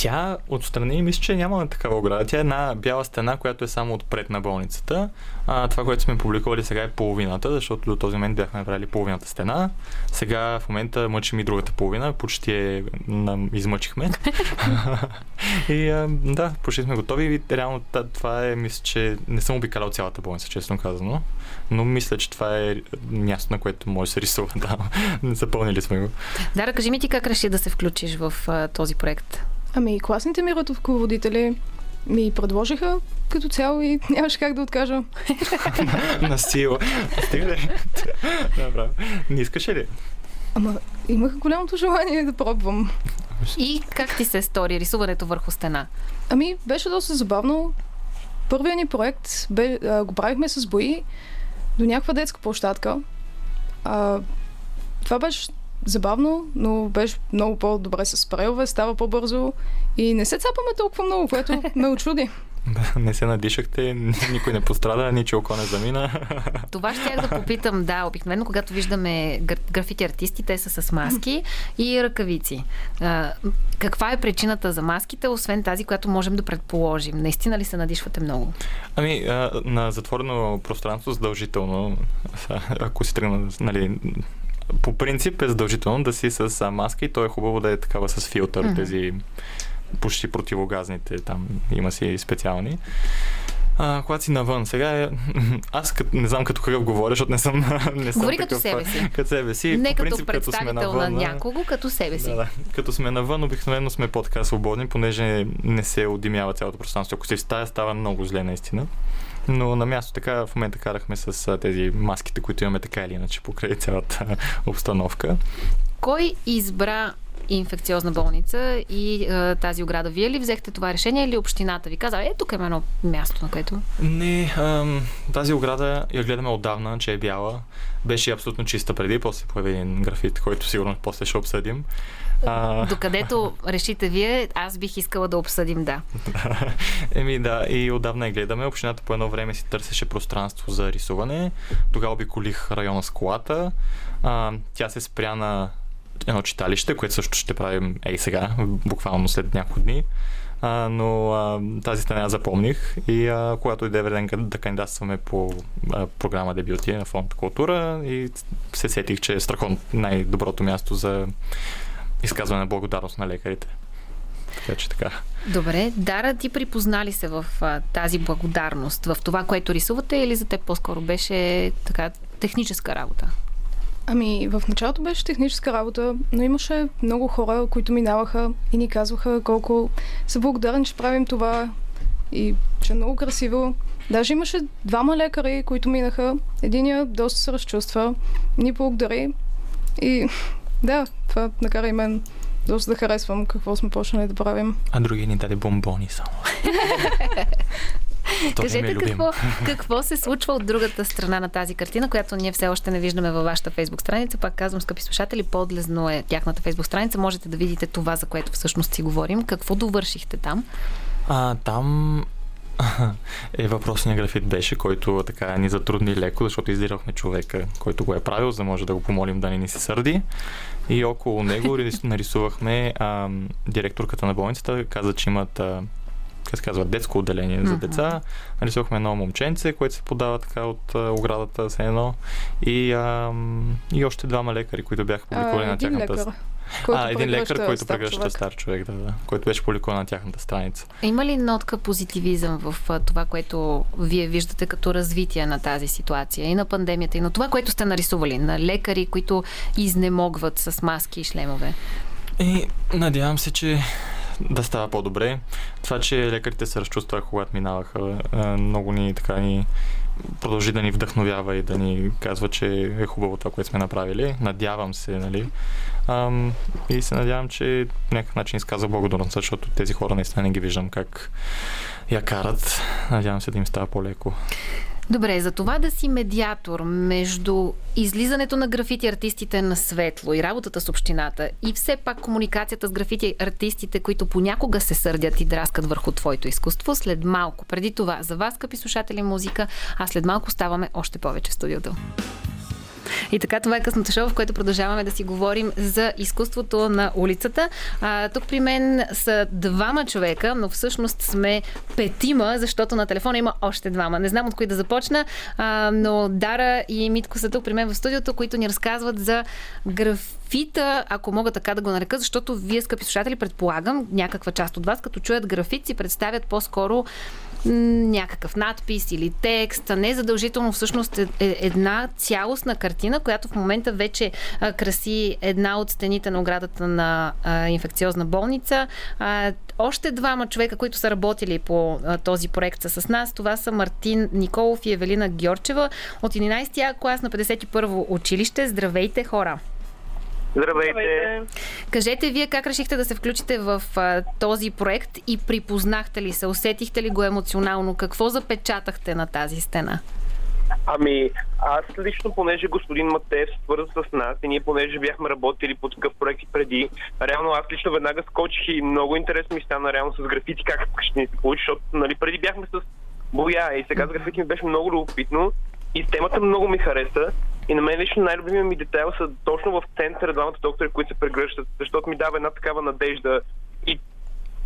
Тя отстрани мисля, че няма такава ограда. Тя е една бяла стена, която е само отпред на болницата. А, това, което сме публикували сега е половината, защото до този момент бяхме направили половината стена. Сега в момента мъчим и другата половина. Почти е, нам, измъчихме. и а, да, почти сме готови. И реално това е, мисля, че не съм обикалял цялата болница, честно казано. Но мисля, че това е място, на което може да се рисува. Да, запълнили сме го. Да, кажи ми ти как реши да се включиш в а, този проект? Ами, класните ми ръководители ми предложиха като цяло и нямаше как да откажа. На сила. Стига ли? Добре. Не искаше ли? Ама имах голямото желание да пробвам. И как ти се стори рисуването върху стена? Ами, беше доста забавно. Първият ни проект бе, а, го правихме с бои до някаква детска площадка. А, това беше забавно, но беше много по-добре с спрейлове, става по-бързо и не се цапаме толкова много, което ме очуди. не се надишахте, никой не пострада, ничи око не замина. Това ще я да попитам. Да, обикновено, когато виждаме графити артисти, те са с маски и ръкавици. А, каква е причината за маските, освен тази, която можем да предположим? Наистина ли се надишвате много? Ами, а, на затворено пространство задължително, ако си тръгна, нали, по принцип е задължително да си с маска и то е хубаво да е такава с филтър, mm-hmm. тези почти противогазните, там има си специални. А, когато си навън. Сега е... Аз кът, не знам като какъв говоря, защото не съм, не съм Говори такъв, като себе си. Като себе си. Не по принцип, като представител като сме навън, на някого, като себе си. Да, да. Като сме навън, обикновено сме по-така свободни, понеже не се отдимява цялото пространство. Ако си в стая, става много зле наистина. Но на място така в момента карахме с тези маските, които имаме така или иначе покрай цялата обстановка. Кой избра инфекциозна болница и е, тази ограда. Вие ли взехте това решение или общината ви каза, е, тук е едно място, на което? Не, ам, тази ограда я гледаме отдавна, че е бяла. Беше абсолютно чиста преди, после появи един графит, който сигурно после ще обсъдим. А... Докъдето решите вие, аз бих искала да обсъдим, да. Еми да, и отдавна я гледаме. Общината по едно време си търсеше пространство за рисуване. Тогава обиколих района с колата. А, тя се спря на едно читалище, което също ще правим ей сега, буквално след няколко дни. А, но а, тази стена запомних и а, когато иде време да кандидатстваме по а, програма дебюти на фонд култура и се сетих, че е страхотно най-доброто място за изказване на благодарност на лекарите. Така че така. Добре, Дара, ти припознали се в а, тази благодарност, в това, което рисувате или за теб по-скоро беше така техническа работа? Ами, в началото беше техническа работа, но имаше много хора, които минаваха и ни казваха колко са благодарни, че правим това. и че е много красиво. Даже имаше двама лекари, които минаха. Единия доста се разчувства, ни благодари и да, това накара и мен доста да харесвам какво сме почнали да правим. А други ни даде бомбони само. Е Кажете какво, какво се случва от другата страна на тази картина, която ние все още не виждаме във вашата фейсбук страница. Пак казвам, скъпи слушатели, подлезно е тяхната фейсбук страница. Можете да видите това, за което всъщност си говорим. Какво довършихте там? А, там е въпросния графит беше, който така ни затрудни леко, защото издирахме човека, който го е правил, за да може да го помолим да не ни се сърди. И около него рис- нарисувахме а, директорката на болницата, каза, че имат а, как се казва, детско отделение за деца. Нарисувахме едно момченце, което се подава така от а, оградата с едно. И, а, и още двама лекари, които бяха публикували А, на тяхната... лекар, който а, един лекар, който прегръща стар човек, да, да, който беше публикуван на тяхната страница. Има ли нотка позитивизъм в това, което вие виждате като развитие на тази ситуация и на пандемията, и на това, което сте нарисували, на лекари, които изнемогват с маски и шлемове? И надявам се, че да става по-добре. Това, че лекарите се разчувстваха, когато минаваха, много ни така ни продължи да ни вдъхновява и да ни казва, че е хубаво това, което сме направили. Надявам се, нали? Ам, и се надявам, че някакъв начин изказва благодарност, защото тези хора наистина не ги виждам как я карат. Надявам се да им става по-леко. Добре, за това да си медиатор между излизането на графити артистите на светло и работата с общината и все пак комуникацията с графити артистите, които понякога се сърдят и драскат върху твоето изкуство, след малко. Преди това, за вас, скъпи слушатели, музика, а след малко ставаме още повече в студиото. И така, това е късното шоу, в което продължаваме да си говорим за изкуството на улицата. А, тук при мен са двама човека, но всъщност сме петима, защото на телефона има още двама. Не знам от кои да започна, а, но Дара и Митко са тук при мен в студиото, които ни разказват за графита, ако мога така да го нарека, защото вие, скъпи слушатели, предполагам, някаква част от вас, като чуят графит, си представят по-скоро някакъв надпис или текст, не задължително всъщност е, е една цялостна картина, която в момента вече краси една от стените на оградата на инфекциозна болница. Още двама човека, които са работили по този проект са с нас. Това са Мартин Николов и Евелина Георчева от 11-я клас на 51-во училище. Здравейте, хора! Здравейте! Кажете вие как решихте да се включите в а, този проект и припознахте ли се, усетихте ли го емоционално? Какво запечатахте на тази стена? Ами, аз лично, понеже господин Матеев свърза с нас и ние, понеже бяхме работили по такъв проект и преди, реално аз лично веднага скочих и много интересно ми стана реално с графити как ще ни се получи, защото нали, преди бяхме с боя и сега с графити ми беше много любопитно и темата много ми хареса. И на мен лично най-любимия ми детайл са точно в центъра двамата доктори, които се прегръщат, защото ми дава една такава надежда и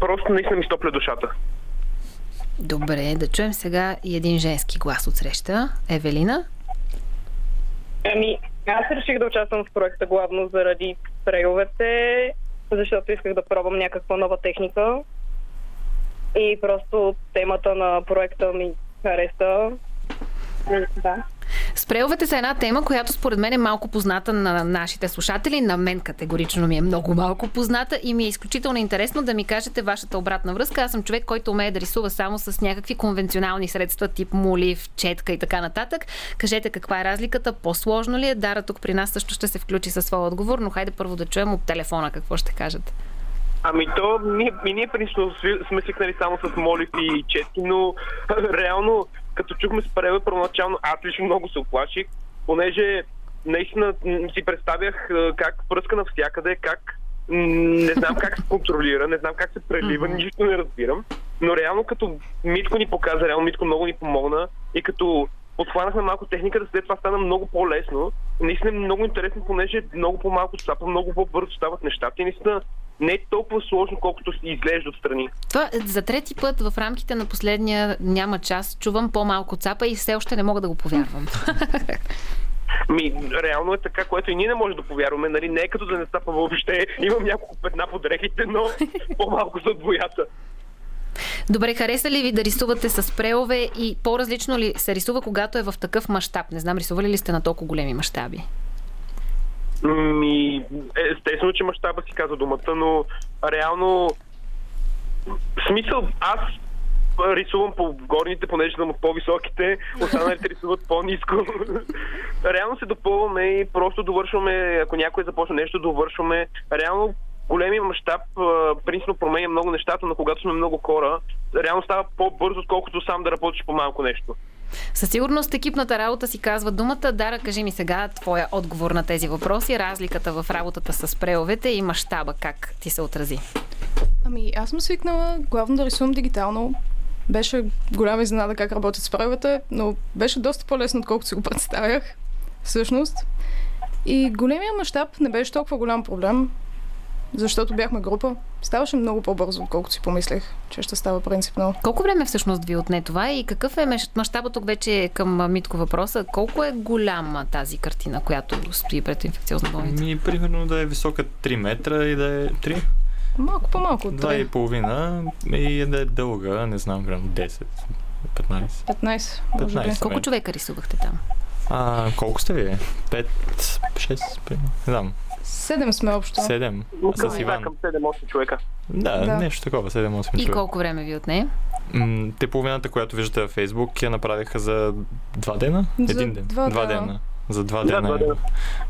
просто наистина ми стопля душата. Добре, да чуем сега и един женски глас от среща. Евелина? Ами, аз реших да участвам в проекта главно заради спрейовете, защото исках да пробвам някаква нова техника. И просто темата на проекта ми хареса. Да. Спреовете са една тема, която според мен е малко позната на нашите слушатели. На мен категорично ми е много малко позната и ми е изключително интересно да ми кажете вашата обратна връзка. Аз съм човек, който умее да рисува само с някакви конвенционални средства, тип молив, четка и така нататък. Кажете каква е разликата, по-сложно ли е? Дара тук при нас също ще се включи със своя отговор, но хайде първо да чуем от телефона какво ще кажете. Ами то, ние, и ние принципно сме свикнали само с молив и четки, но реално, като чухме с преве, първоначално аз лично много се оплаших, понеже наистина си представях как пръска навсякъде, как не знам как се контролира, не знам как се прелива, нищо не разбирам. Но реално като Митко ни показа, реално Митко много ни помогна и като подхванахме малко техниката, след това стана много по-лесно. Наистина е много интересно, понеже много по-малко цапа, много по-бързо стават нещата и наистина не е толкова сложно, колкото си изглежда отстрани. Това за трети път в рамките на последния няма час чувам по-малко цапа и все още не мога да го повярвам. Ми, реално е така, което и ние не можем да повярваме. Нали? Не е като да не цапа въобще. Имам няколко петна по дрехите, но по-малко за боята. Добре, хареса ли ви да рисувате с преове и по-различно ли се рисува, когато е в такъв мащаб? Не знам, рисували ли сте на толкова големи мащаби? Ми, естествено, че мащаба си казва думата, но реално смисъл, аз рисувам по горните, понеже съм от по-високите, останалите рисуват по-низко. Реално се допълваме и просто довършваме, ако някой започне нещо, довършваме. Реално големия мащаб принципно променя много нещата, но когато сме много хора, реално става по-бързо, отколкото сам да работиш по малко нещо. Със сигурност екипната работа си казва думата. Дара, кажи ми сега твоя отговор на тези въпроси, разликата в работата с преовете и мащаба, как ти се отрази? Ами, аз съм свикнала главно да рисувам дигитално. Беше голяма изненада как работят с преовете, но беше доста по-лесно, отколкото си го представях. Всъщност. И големия мащаб не беше толкова голям проблем защото бяхме група, ставаше много по-бързо, отколкото си помислех, че ще става принципно. Колко време всъщност ви отне това и какъв е мащабът тук вече към Митко въпроса? Колко е голяма тази картина, която стои пред инфекциозна болница? Ми, примерно да е висока 3 метра и да е 3. Малко по-малко от 3. Два и половина и да е дълга, не знам, примерно 10, 15. 15, може 15 би. Колко човека рисувахте там? А, колко сте вие? 5, 6, примерно. Не знам. Седем сме общо. Седем. С Иван. Към 7-8 човека. Да, да, нещо такова, 7-8 човека. И колко време ви отне? М- те половината, която виждате във Фейсбук, я направиха за два дена? За Един ден. Два, два да. дена. За два дена да, да.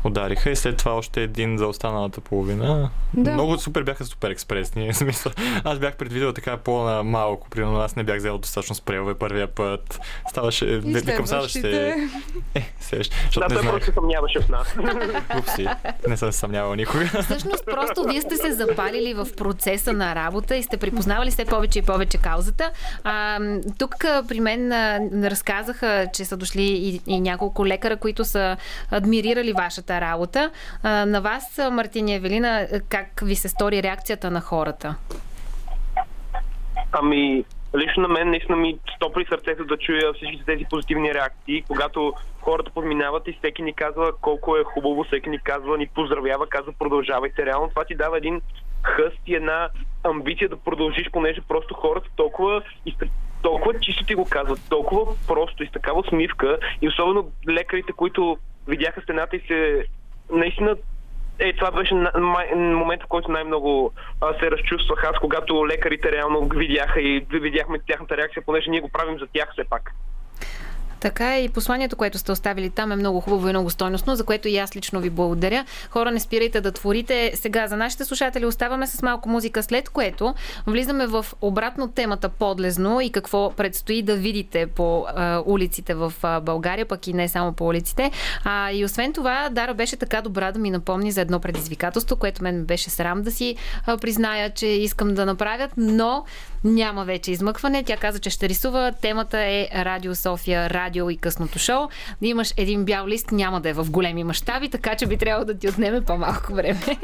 удариха и след това още един за останалата половина. Да. Много супер бяха супер експресни. В Смисъл, аз бях предвидел така по-малко, примерно аз не бях взел достатъчно спрелове първия път. Ставаше, И ще... следващите. Е, следващ, Да, не той просто се съмняваше в нас. Глупси. Не съм се съмнявал никога. Всъщност просто вие сте се запалили в процеса на работа и сте припознавали все повече и повече каузата. А, тук при мен разказаха, че са дошли и, и няколко лекара, които са адмирирали вашата работа. На вас, Мартин Евелина, как ви се стори реакцията на хората? Ами, лично на мен наистина ми стопри сърцето да чуя всички тези позитивни реакции, когато хората подминават и всеки ни казва колко е хубаво, всеки ни казва, ни поздравява, казва продължавайте. Реално това ти дава един хъст и една амбиция да продължиш, понеже просто хората толкова толкова чисто ти го казват, толкова просто и с такава усмивка и особено лекарите, които видяха стената и се наистина е, това беше момента, в който най-много се разчувствах аз, когато лекарите реално видяха и видяхме тяхната реакция, понеже ние го правим за тях все пак. Така е и посланието, което сте оставили там е много хубаво и много стойностно, за което и аз лично ви благодаря. Хора, не спирайте да творите. Сега за нашите слушатели оставаме с малко музика, след което влизаме в обратно темата подлезно и какво предстои да видите по а, улиците в а, България, пък и не само по улиците. А, и освен това, Дара беше така добра да ми напомни за едно предизвикателство, което мен ме беше срам да си а, призная, че искам да направят, но няма вече измъкване. Тя каза, че ще рисува. Темата е Радио София, радио и късното шоу. Имаш един бял лист, няма да е в големи мащаби, така че би трябвало да ти отнеме по-малко време.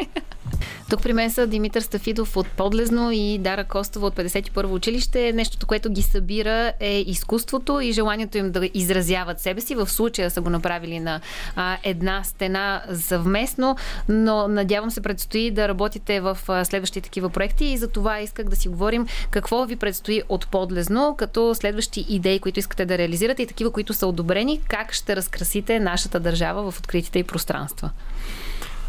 Тук при мен са Димитър Стафидов от Подлезно и Дара Костова от 51-во училище. Нещото, което ги събира е изкуството и желанието им да изразяват себе си. В случая са го направили на а, една стена съвместно, но надявам се предстои да работите в а, следващи такива проекти и за това исках да си говорим какво ви предстои от Подлезно, като следващи идеи, които искате да реализирате и такива, които са одобрени, как ще разкрасите нашата държава в откритите и пространства.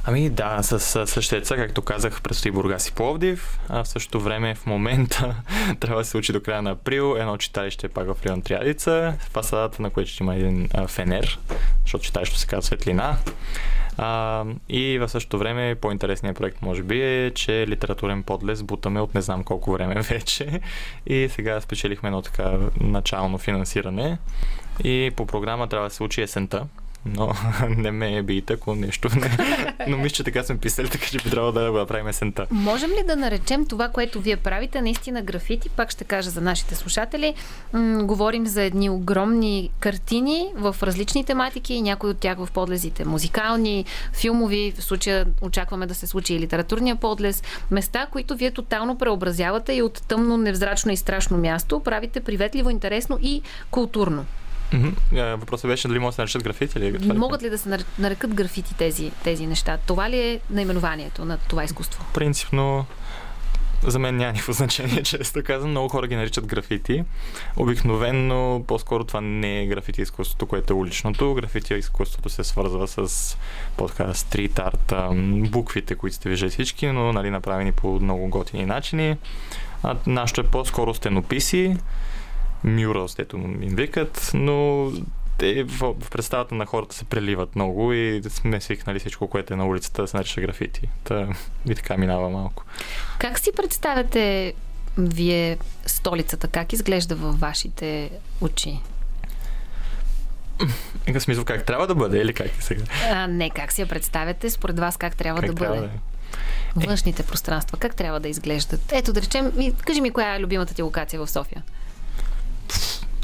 Ами да, с, с същия както казах, предстои Бургас и Пловдив. А в същото време в момента трябва да се учи до края на април. Едно читалище е пак в район Триадица. Фасадата, на което ще има един а, фенер, защото читалището се казва Светлина. А, и в същото време по-интересният проект може би е, че литературен подлез бутаме от не знам колко време вече. И сега спечелихме едно така начално финансиране. И по програма трябва да се учи есента. Но не ме е бийте, ако нещо не. Но мисля, че така сме писали, така че би трябвало да го направим есента. Можем ли да наречем това, което вие правите, наистина графити? Пак ще кажа за нашите слушатели. М- говорим за едни огромни картини в различни тематики, някои от тях в подлезите музикални, филмови. В случая очакваме да се случи и литературния подлез. Места, които вие тотално преобразявате и от тъмно, невзрачно и страшно място правите приветливо, интересно и културно. Е, Въпросът беше дали могат да се наречат графити или това? Могат ли да се нар- нарекат графити тези, тези неща? Това ли е наименованието на това изкуство? Принципно за мен няма никакво значение, често казвам. Много хора ги наричат графити. Обикновенно, по-скоро това не е графити изкуството, което е уличното. Графити изкуството се свързва с по-така стрит арт, буквите, които сте виждали всички, но нали, направени по много готини начини. А нашето е по-скоро стенописи мюралс, ето им викат, но те в, в представата на хората се преливат много и сме свикнали всичко, което е на улицата се нарича графити. Та и така минава малко. Как си представяте вие столицата? Как изглежда във вашите очи? В смисъл как трябва да бъде или как е сега? А, не, как си я представяте? Според вас как трябва Как да трябва бъде? да е? Външните пространства, как трябва да изглеждат? Ето да речем, кажи ми коя е любимата ти локация в София?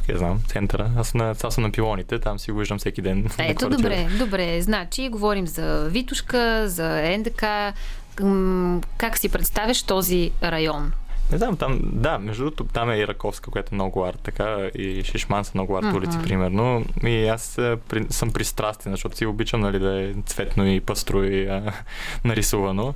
Я знам, центъра. Аз, на, аз съм на пилоните, там си го виждам всеки ден. Ето, добре, добре. Значи, говорим за Витушка, за НДК. Как си представяш този район? Не знам, там, да, между другото, там е и Раковска, която е много арт, така, и Шишман са много арт Мгм. улици, примерно. И аз а, при, съм пристрастен, защото си обичам, нали, да е цветно и пъстро и а, нарисувано.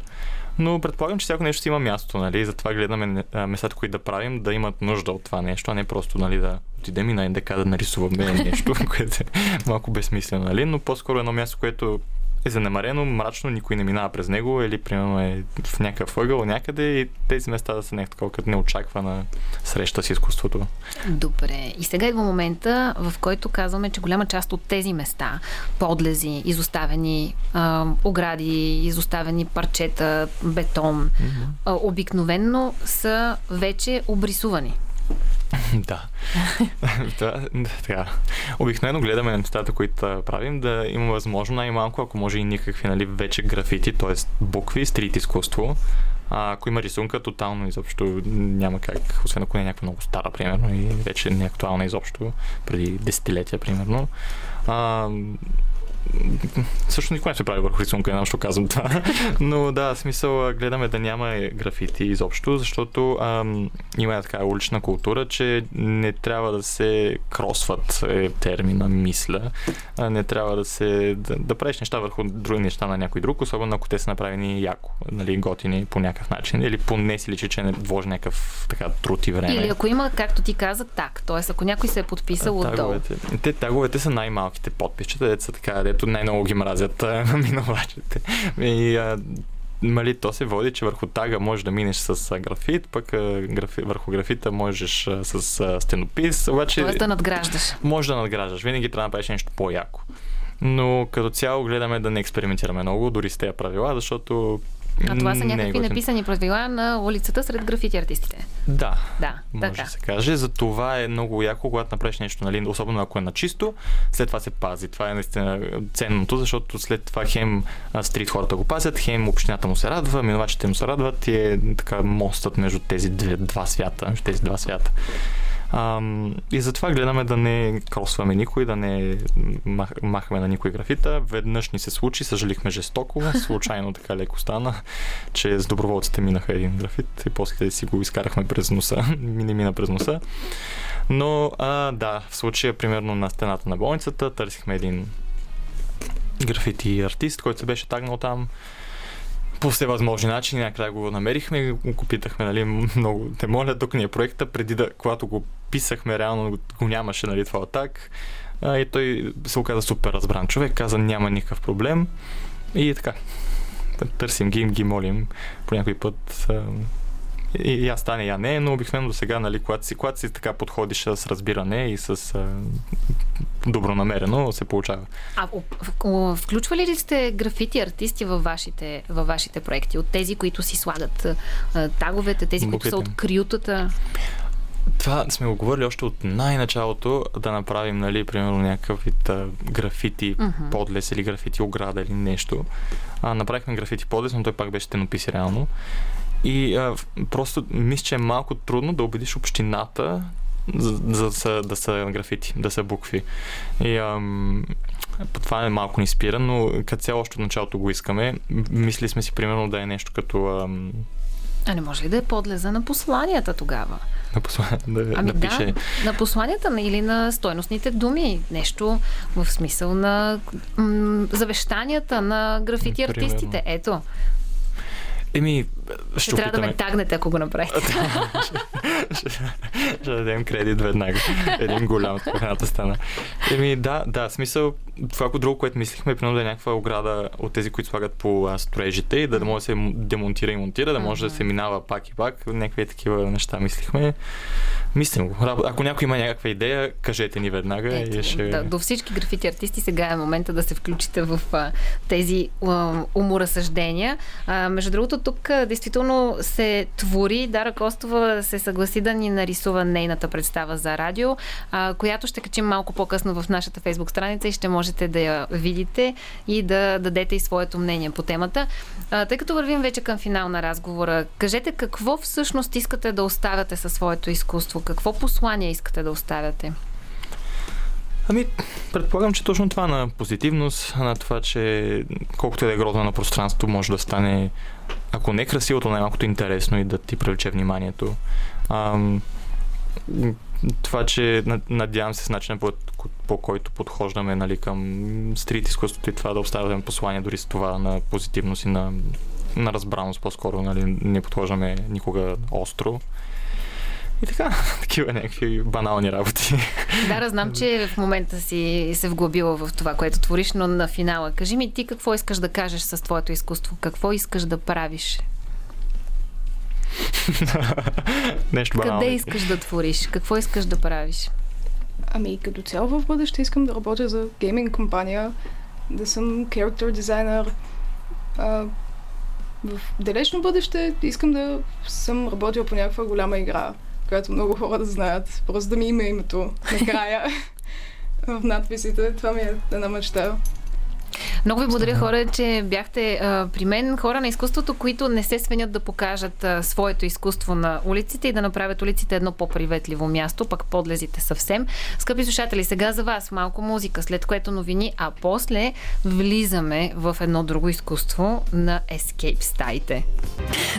Но предполагам, че всяко нещо има място, нали, и затова гледаме местата, които да правим, да имат нужда от това нещо, а не просто, нали, да отидем и на НДК да нарисуваме нещо, което е малко безсмислено, нали, но по-скоро едно място, което е занемарено, мрачно, никой не минава през него или примерно е в някакъв ъгъл някъде и тези места да са някакво такова, като неочаквана среща с изкуството. Добре. И сега идва момента, в който казваме, че голяма част от тези места, подлези, изоставени а, огради, изоставени парчета, бетон, а, обикновенно са вече обрисувани. да. да, така. Обикновено гледаме на нещата, които правим, да има възможно най-малко, ако може и никакви, нали, вече графити, т.е. букви, стрит изкуство. А, ако има рисунка, тотално изобщо няма как, освен ако не е някаква много стара, примерно, и вече не е актуална изобщо, преди десетилетия, примерно. А, също никой не се прави върху рисунка, не знам, защо казвам това. Но да, смисъл, а, гледаме да няма графити изобщо, защото ам, има така улична култура, че не трябва да се кросват е термина, мисля. А, не трябва да се да, да правиш неща върху други неща на някой друг, особено ако те са направени яко, нали, готини по някакъв начин. Или поне си личи, че не вложи някакъв така труд и време. Или ако има, както ти каза, так. Т.е. ако някой се е подписал отдолу. Таговете. Те таговете са най-малките подписчета, дето са така, дето най-много ги мразят а, минувачите. И а, Мали, то се води, че върху тага можеш да минеш с графит, пък графи, върху графита можеш с стенопис, обаче Тоест да надграждаш. може да надграждаш. Винаги трябва да направиш нещо по-яко. Но като цяло гледаме да не експериментираме много, дори с тези правила, защото А това са не е някакви готино. написани правила на улицата сред графити артистите. Да, Да, може така. да се каже. За това е много яко, когато направиш нещо, нали, особено ако е на чисто, след това се пази. Това е наистина ценното, защото след това хем стрит хората го пазят, хем общината му се радва, минувачите му се радват и е така мостът между тези две, два свята, между тези два свята. Ам, и затова гледаме да не кросваме никой, да не мах, махаме на никой графита. Веднъж ни се случи, съжалихме жестоко, случайно така леко стана, че с доброволците минаха един графит и после си го изкарахме през носа, мини мина през носа. Но а, да, в случая примерно на стената на болницата търсихме един графити артист, който се беше тагнал там по всевъзможни начини, накрая го намерихме и го питахме, нали, много, те моля, тук ни е проекта, преди да, когато го писахме, реално го, нямаше, нали, това атак. И той се оказа супер разбран човек, каза няма никакъв проблем. И така. Търсим ги, ги молим по някой път. И, аз стане, я не, но обикновено до сега, нали, когато си, когато си така подходиш с разбиране и с а, добронамерено, се получава. А включвали ли сте графити артисти във вашите, във вашите проекти? От тези, които си слагат а, таговете, тези, които са от Буквите. крютата? Това сме го говорили още от най-началото да направим, нали, примерно някакъв вид а, графити подлес или графити ограда или нещо. А, направихме графити подлес, но той пак беше стенописи реално. И а, просто мисля, че е малко трудно да убедиш общината за, за, да са- да са графити, да са букви. И ам, това е малко ни спира, но като цяло още от началото го искаме. Мисли сме си примерно да е нещо като ам, А не може ли да е подлеза на посланията тогава? да, посла- да, Ами да пише да, на посланията на- или на стойностните думи. Нещо в смисъл на м- завещанията на графити артистите. Ето. Еми, Ще, ще трябва да ме тагнете, ако го направите. ще дадем кредит веднага. Един голям от храната стана. Еми, да, да, смисъл, това друго, което мислихме, е примерно да е някаква ограда от тези, които слагат по а, строежите и да, да може да се демонтира и монтира, да може да се минава пак и пак. Някакви такива неща мислихме. Мислим го. Ако някой има някаква идея, кажете ни веднага. Ето, и ще... да, до всички графити артисти сега е момента да се включите в а, тези а, уморазсъждения. А, между другото, тук а, действително се твори. Дара Костова се съгласи да ни нарисува нейната представа за радио, а, която ще качим малко по-късно в нашата фейсбук страница и ще можете да я видите и да дадете и своето мнение по темата. А, тъй като вървим вече към финал на разговора, кажете какво всъщност искате да оставяте със своето изкуство? Какво послание искате да оставяте? Ами, предполагам, че точно това на позитивност, на това, че колкото е грозно на пространство, може да стане, ако не красивото, най-малкото интересно и да ти привлече вниманието. Ам, това, че надявам се с начина по, по който подхождаме нали, към стрит изкуството и това да оставяме послание дори с това на позитивност и на, на разбраност по-скоро. Нали, не подхождаме никога остро. И така, такива някакви банални работи. Да, знам, че в момента си се вглъбила в това, което твориш, но на финала. Кажи ми ти какво искаш да кажеш с твоето изкуство? Какво искаш да правиш? Нещо банално. Къде искаш да твориш? Какво искаш да правиш? Ами, като цяло в бъдеще искам да работя за гейминг компания, да съм character дизайнер. А, в далечно бъдеще искам да съм работил по някаква голяма игра която много хора да знаят. Просто да ми има името накрая в надписите. Това ми е една мечта. Много ви благодаря, хора, че бяхте а, при мен. Хора на изкуството, които не се свенят да покажат а, своето изкуство на улиците и да направят улиците едно по-приветливо място, пък подлезите съвсем. Скъпи слушатели, сега за вас малко музика, след което новини, а после влизаме в едно друго изкуство на Escape стаите.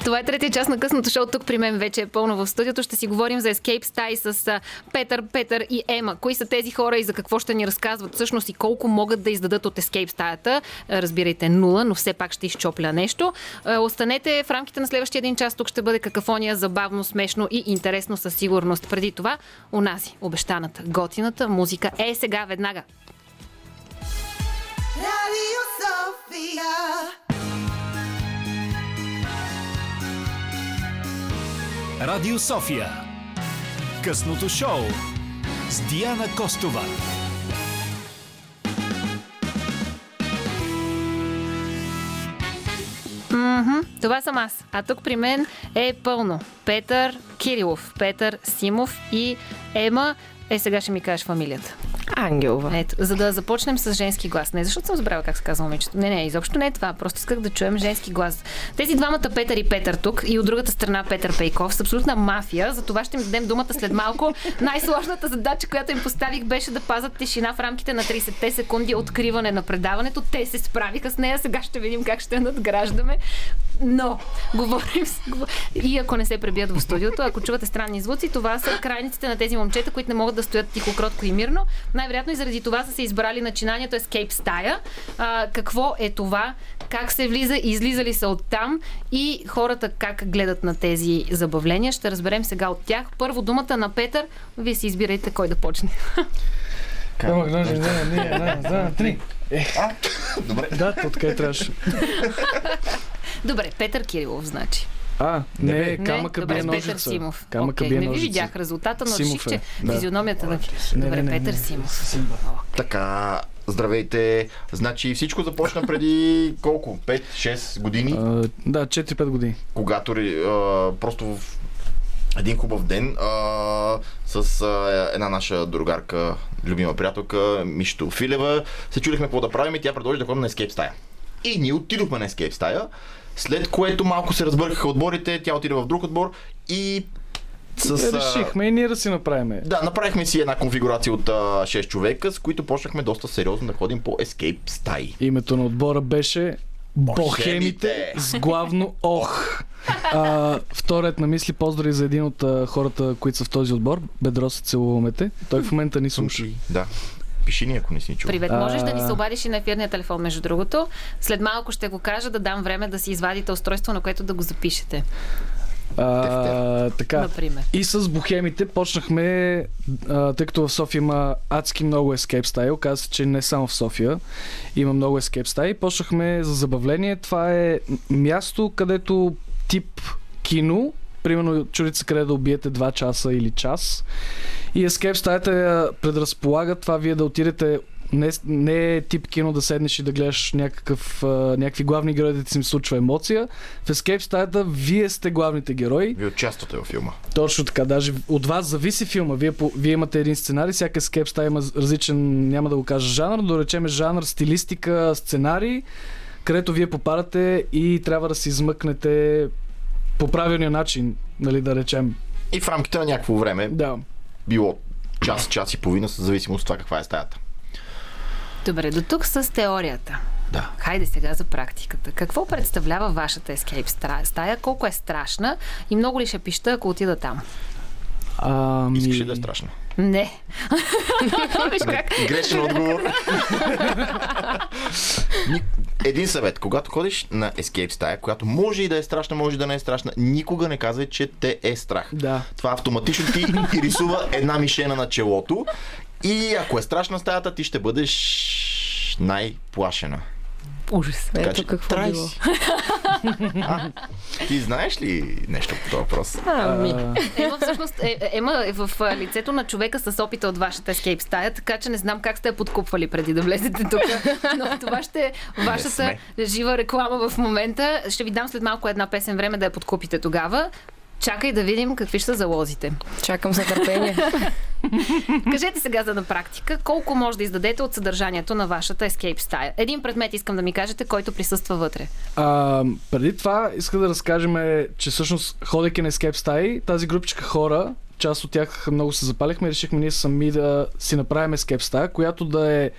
Това е третия част на късното шоу. Тук при мен вече е пълно в студиото. Ще си говорим за Escape стаи с а, Петър, Петър и Ема. Кои са тези хора и за какво ще ни разказват всъщност и колко могат да издадат от Escape стаята. Разбирайте нула, но все пак ще изчопля нещо. Останете в рамките на следващия един час. Тук ще бъде какафония, забавно, смешно и интересно със сигурност. Преди това, унази, обещаната, готината музика е сега веднага. Радио София. Радио София. Късното шоу с Диана Костова. Mm-hmm. Това съм аз. А тук при мен е пълно. Петър Кирилов, Петър Симов и Ема. Е, сега ще ми кажеш фамилията. Ангелова. Ето, за да започнем с женски глас. Не защото съм забравила как се казва момичето. Не, не, изобщо не е това. Просто исках да чуем женски глас. Тези двамата Петър и Петър тук и от другата страна Петър Пейков са абсолютна мафия. За това ще им дадем думата след малко. Най-сложната задача, която им поставих, беше да пазат тишина в рамките на 30 секунди откриване на предаването. Те се справиха с нея. Сега ще видим как ще надграждаме. Но, говорим с... И ако не се пребият в студиото, ако чувате странни звуци, това са крайниците на тези момчета, които не могат да стоят тихо, кротко и мирно. Най-вероятно и заради това са се избрали начинанието Escape стая. А, какво е това? Как се влиза? Излизали са оттам? И хората как гледат на тези забавления? Ще разберем сега от тях. Първо думата на Петър. Вие си избирайте кой да почне. Как? Не, не, не, не, не, три. Е. А, добре. Да, и трябваше. Добре, Петър Кирилов, значи. А, не, не камъка добре, бие ножица. Петър Симов. Камъка okay, бие не ножица. ви видях резултата, но Симов реших, е. че Да. физиономията на... Не, Добре, не, не, Петър не. Симов. Така, здравейте. Значи всичко започна преди колко? 5-6 години, А, да, 4-5 години. когато а, просто в един хубав ден а, с а, една наша другарка, любима приятелка, Мишто Филева, се чудихме какво да правим и тя предложи да ходим на Escape стая. И ние отидохме на Escape стая, след което малко се разбъркаха отборите, тя отиде в друг отбор и с... а, Решихме и ние да си направим. Да, направихме си една конфигурация от а, 6 човека, с които почнахме доста сериозно да ходим по Escape стаи. Името на отбора беше Бохемите Бохемите. с главно Ох. А, вторият на мисли поздрави за един от а, хората, които са в този отбор. Бедро се целуваме те. Той в момента ни слуша. Да. Пиши ни, ако не си чул. Привет, можеш да ни се обадиш и на ефирния телефон, между другото. След малко ще го кажа да дам време да си извадите устройство, на което да го запишете. А, така. Например. И с бухемите почнахме, а, тъй като в София има адски много escape стаи, оказа се, че не само в София има много escape стаи, почнахме за забавление. Това е място, където тип кино, примерно чудите се къде да убиете 2 часа или час. И Escape стаята я предразполага това вие да отидете не, не е тип кино да седнеш и да гледаш някакъв, а, някакви главни герои да ти се случва емоция. В Escape стаята вие сте главните герои. Вие участвате във филма. Точно така, даже от вас зависи филма. Вие, по, вие имате един сценарий, всяка Escape стая има различен, няма да го кажа жанр, но да речеме жанр, стилистика, сценарий, където вие попадате и трябва да си измъкнете по правилния начин, нали, да речем. И в рамките на някакво време, Да. било час, час и половина, с зависимост от това каква е стаята. Добре, до тук с теорията. Да. Хайде сега за практиката. Какво представлява вашата escape стра- стая? Колко е страшна и много ли ще пища, ако отида там? Ами... Искаш ли да е страшно? Не. Виж как? Грешен отговор. Един съвет. Когато ходиш на escape стая, която може и да е страшна, може и да не е страшна, никога не казвай, че те е страх. Да. Това автоматично ти рисува една мишена на челото и ако е страшна стаята, ти ще бъдеш най-плашена. Ужас. Така Ето че какво трай било. А, ти знаеш ли нещо по този въпрос? Ами. Ема всъщност, е, е, Ема е в лицето на човека с опита от вашата escape стая, така че не знам как сте я подкупвали преди да влезете тук. Но това ще е вашата жива реклама в момента. Ще ви дам след малко една песен време да я подкупите тогава. Чакай да видим какви ще са залозите. Чакам за търпение. Кажете сега за на практика, колко може да издадете от съдържанието на вашата escape стая. Един предмет искам да ми кажете, който присъства вътре. А, преди това иска да разкажем, че всъщност ходейки на Escape стаи, тази групичка хора, част от тях много се запалихме и решихме ние сами да си направим Escape стая, която да е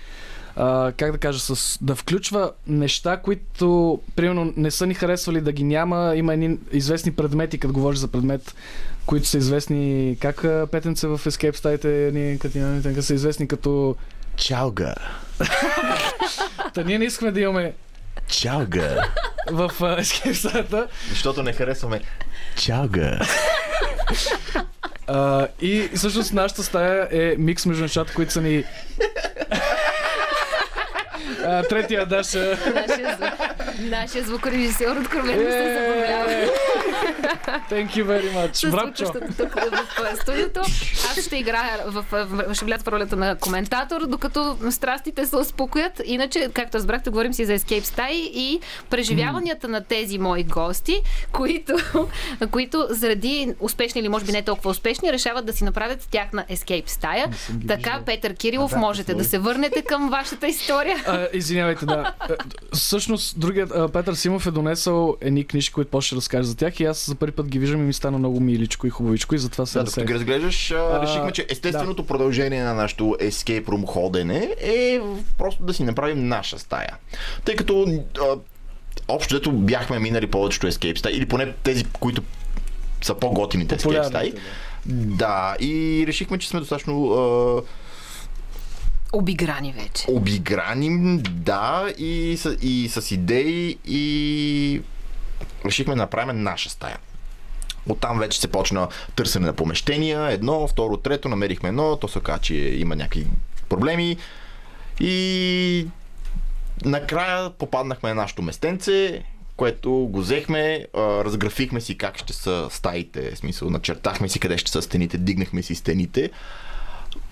а, как да кажа, с, да включва неща, които примерно не са ни харесвали да ги няма. Има едни известни предмети, като говориш за предмет, които са известни, как петенце в Escape стаите, ние като са известни като... Чалга. Та ние не искаме да имаме Чалга. в а, Escape стаята. Защото не харесваме чалга. И, и всъщност нашата стая е микс между нещата, които са ни... А, третия Даша. Нашия звукорежисьор откровено се забавлява. Е, Thank you very much. Тук в студиото. Аз ще играя в, в, ще вляза в ролята на коментатор, докато страстите се успокоят. Иначе, както разбрахте, говорим си за Escape стаи и преживяванията на тези мои гости, които, които заради успешни или може би не толкова успешни, решават да си направят тяхна Escape стая. Така, Петър Кирилов, можете да се върнете към вашата история. А, извинявайте, да. Е, Всъщност, другият а, Петър Симов е донесъл едни книжки, които после ще разкаже за тях и аз за първи път ги виждам и ми стана много миличко и хубавичко и затова се Да, докато ги разглеждаш, а, решихме, че естественото продължение на нашото escape room ходене е просто да си направим наша стая. Тъй като а, общо дето бяхме минали повечето escape стаи, или поне тези, които са по-готините escape стаи. да. Да, и решихме, че сме достатъчно а, Обиграни вече. обиграни, да, и и с идеи и решихме да направим наша стая. Оттам вече се почна търсене на помещения, едно, второ, трето, намерихме едно, то се оказа, че има някакви проблеми и накрая попаднахме на нашето местенце, което го взехме, разграфихме си как ще са стаите, в смисъл начертахме си къде ще са стените, дигнахме си стените.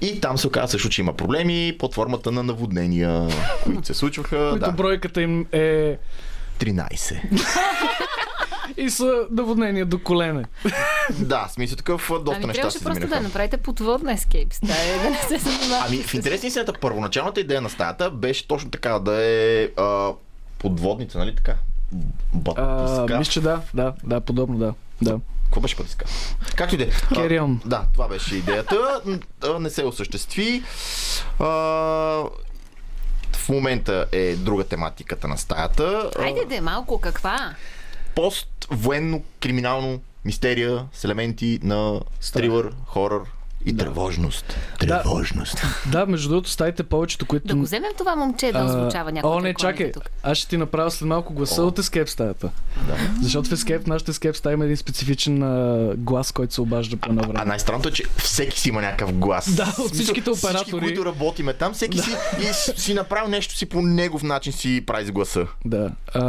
И там се оказа също, че има проблеми под формата на наводнения, които се случваха. Които Да, бройката им е 13. и са наводнения до колене. Да, смисъл такъв а, доста Ами неща трябваше се просто да я заминаха. направите подводна Escape стая, да не се занимавате Ами, в с- интерес на истината, първоначалната идея на стаята беше точно така да е а, подводница, нали така? А, Батиска. мисля, че да, да, да, подобно, да. да. Какво беше батиска? Както и да е. On. Да, това беше идеята. Не се осъществи. А, в момента е друга тематиката на стаята. Хайде де, малко каква? пост-военно криминално мистерия с елементи на стрилър, хорър И тревожност. Тревожност. Да, между другото, стаите повечето, които... Да го вземем това момче да А, озвучава някой. О, не, чакай. Тук. Аз ще ти направя след малко гласа от Escape стаята. Да. Защото в Escape, нашата Escape стая има един специфичен а, глас, който се обажда по едно А време. най-странното е, че всеки си има някакъв глас. Да, от всичките Всички, оператори. които работиме там, всеки си, и си, си направил нещо си по негов начин си прави с гласа. Да. А,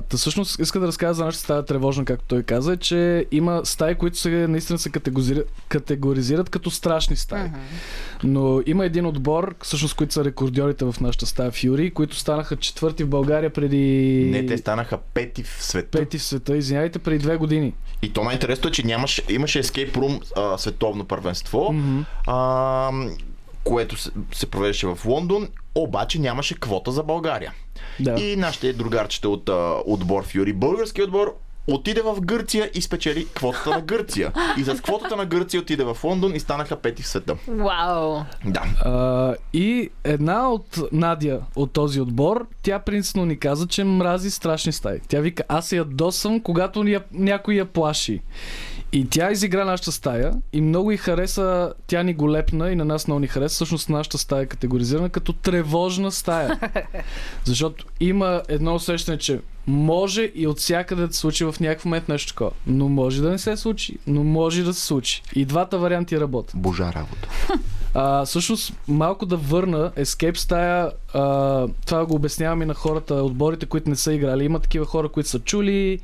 та всъщност иска да разкажа за нашата стая тревожна, както той каза, че има стаи, които се, наистина се категоризират, категоризират като страшни стаи. Но има един отбор, всъщност, които са рекордьорите в нашата стая Фюри, които станаха четвърти в България преди... Не, те станаха пети в света. Пети в света, извинявайте, преди две години. И то най-интересното е, че нямаше, имаше Escape Room а, световно първенство, а, което се, се провеждаше в Лондон, обаче нямаше квота за България. Да. И нашите другарчета от а, отбор Фюри, български отбор, отиде в Гърция и спечели квотата на Гърция. И с квотата на Гърция отиде в Лондон и станаха пети в света. Вау! Да. А, и една от Надя от този отбор, тя принципно ни каза, че мрази страшни стаи. Тя вика, аз се ядосам, когато ни я, някой я плаши. И тя изигра нашата стая и много и хареса, тя ни го лепна и на нас много ни хареса. Всъщност нашата стая е категоризирана като тревожна стая. Защото има едно усещане, че може и от всякъде да се случи в някакъв момент нещо такова. Но може да не се случи, но може да се случи. И двата варианти работят. Божа работа. А, всъщност, малко да върна Escape стая, а, това го обяснявам и на хората, отборите, които не са играли. Има такива хора, които са чули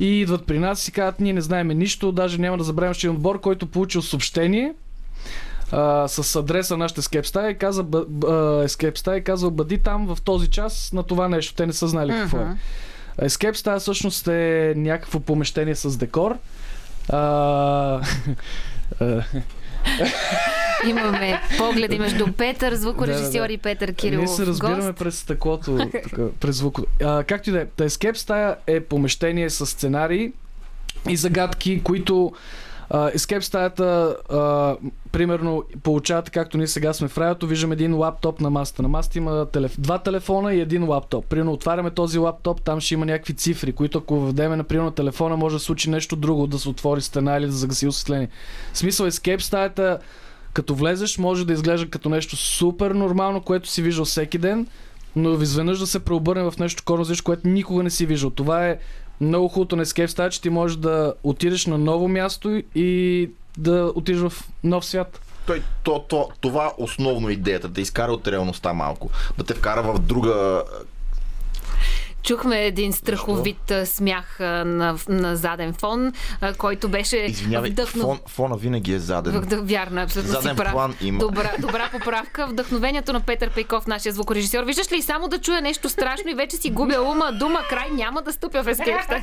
и идват при нас и си казват, ние не знаеме нищо, даже няма да забравим, че е отбор, който получил съобщение а, с адреса на нашата Escape стая и каза, бъ, а, Escape стая и казал, бъди там в този час на това нещо. Те не са знали какво е. Escape стая всъщност е някакво помещение с декор. А, Имаме погледи между Петър, звукорежисьор Да, да, и Петър Ние Кирилов. се разбираме гост. през стъклото, през звуко. А, както и да е, Escape стая е помещение с сценарии и загадки, които Escape стаята, а, примерно, получавате, както ние сега сме в радиото, виждам един лаптоп на масата. На масата има телеф... два телефона и един лаптоп. Примерно, отваряме този лаптоп, там ще има някакви цифри, които ако въведеме, например, на телефона, може да случи нещо друго, да се отвори стена или да загаси осветление. Смисъл, Escape стаята като влезеш, може да изглежда като нещо супер нормално, което си виждал всеки ден, но изведнъж да се преобърне в нещо корно което никога не си виждал. Това е много хубавото на Escape стая, че ти можеш да отидеш на ново място и да отидеш в нов свят. Той, то, то, това основно е идеята, да изкара от реалността малко. Да те вкара в друга Чухме един страховит а, смях на, на заден фон, който беше Извинявай, вдъхнов... фон, фона винаги е заден. Вдъх... Вярно, абсолютно Заден си прав. план има. Добра, добра поправка. Вдъхновението на Петър Пейков, нашия звукорежисьор. Виждаш ли, само да чуя нещо страшно и вече си губя ума, дума, край, няма да стъпя в ескепта.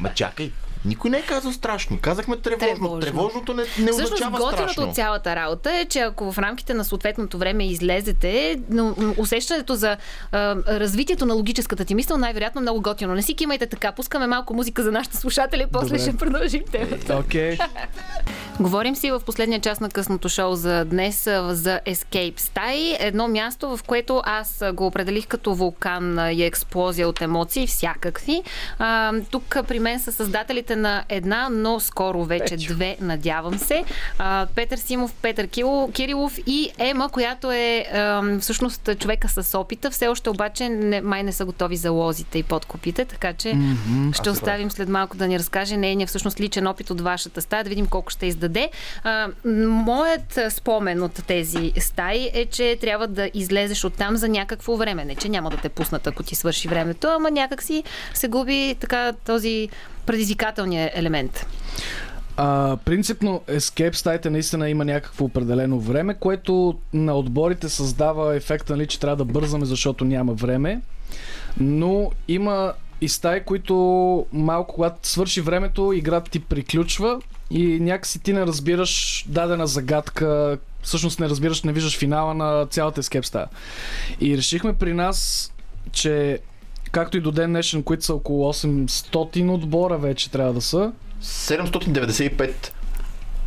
Ма чакай, никой не е казал страшно. Казахме тревожно. Тревожно. Тревожното не, не Всъщност, означава готиното страшно. от цялата работа е, че ако в рамките на съответното време излезете, усещането за а, развитието на логическата ти мисъл най-вероятно е много готино. Не си кимайте така. Пускаме малко музика за нашите слушатели, после Добре. ще продължим темата. Окей. Говорим си в последния част на късното шоу за днес за Escape Стаи. Едно място, в което аз го определих като вулкан и експлозия от емоции, всякакви. А, тук при мен са създателите на една, но скоро вече две, надявам се. А, Петър Симов, Петър Кило, Кирилов и Ема, която е а, всъщност човека с опита. Все още обаче не, май не са готови за лозите и подкупите, така че ще оставим след малко да ни разкаже нейния всъщност личен опит от вашата стая, да видим колко ще издаде. А, моят спомен от тези стаи е, че трябва да излезеш оттам за някакво време. Не, че няма да те пуснат, ако ти свърши времето, ама някак си се губи така този предизвикателния елемент. А, принципно Escape стаите наистина има някакво определено време, което на отборите създава ефекта, нали, че трябва да бързаме, защото няма време. Но има и стаи, които малко, когато свърши времето, играта ти приключва и някакси ти не разбираш дадена загадка, всъщност не разбираш, не виждаш финала на цялата Escape стая. И решихме при нас, че както и до ден днешен, които са около 800 отбора вече трябва да са, 795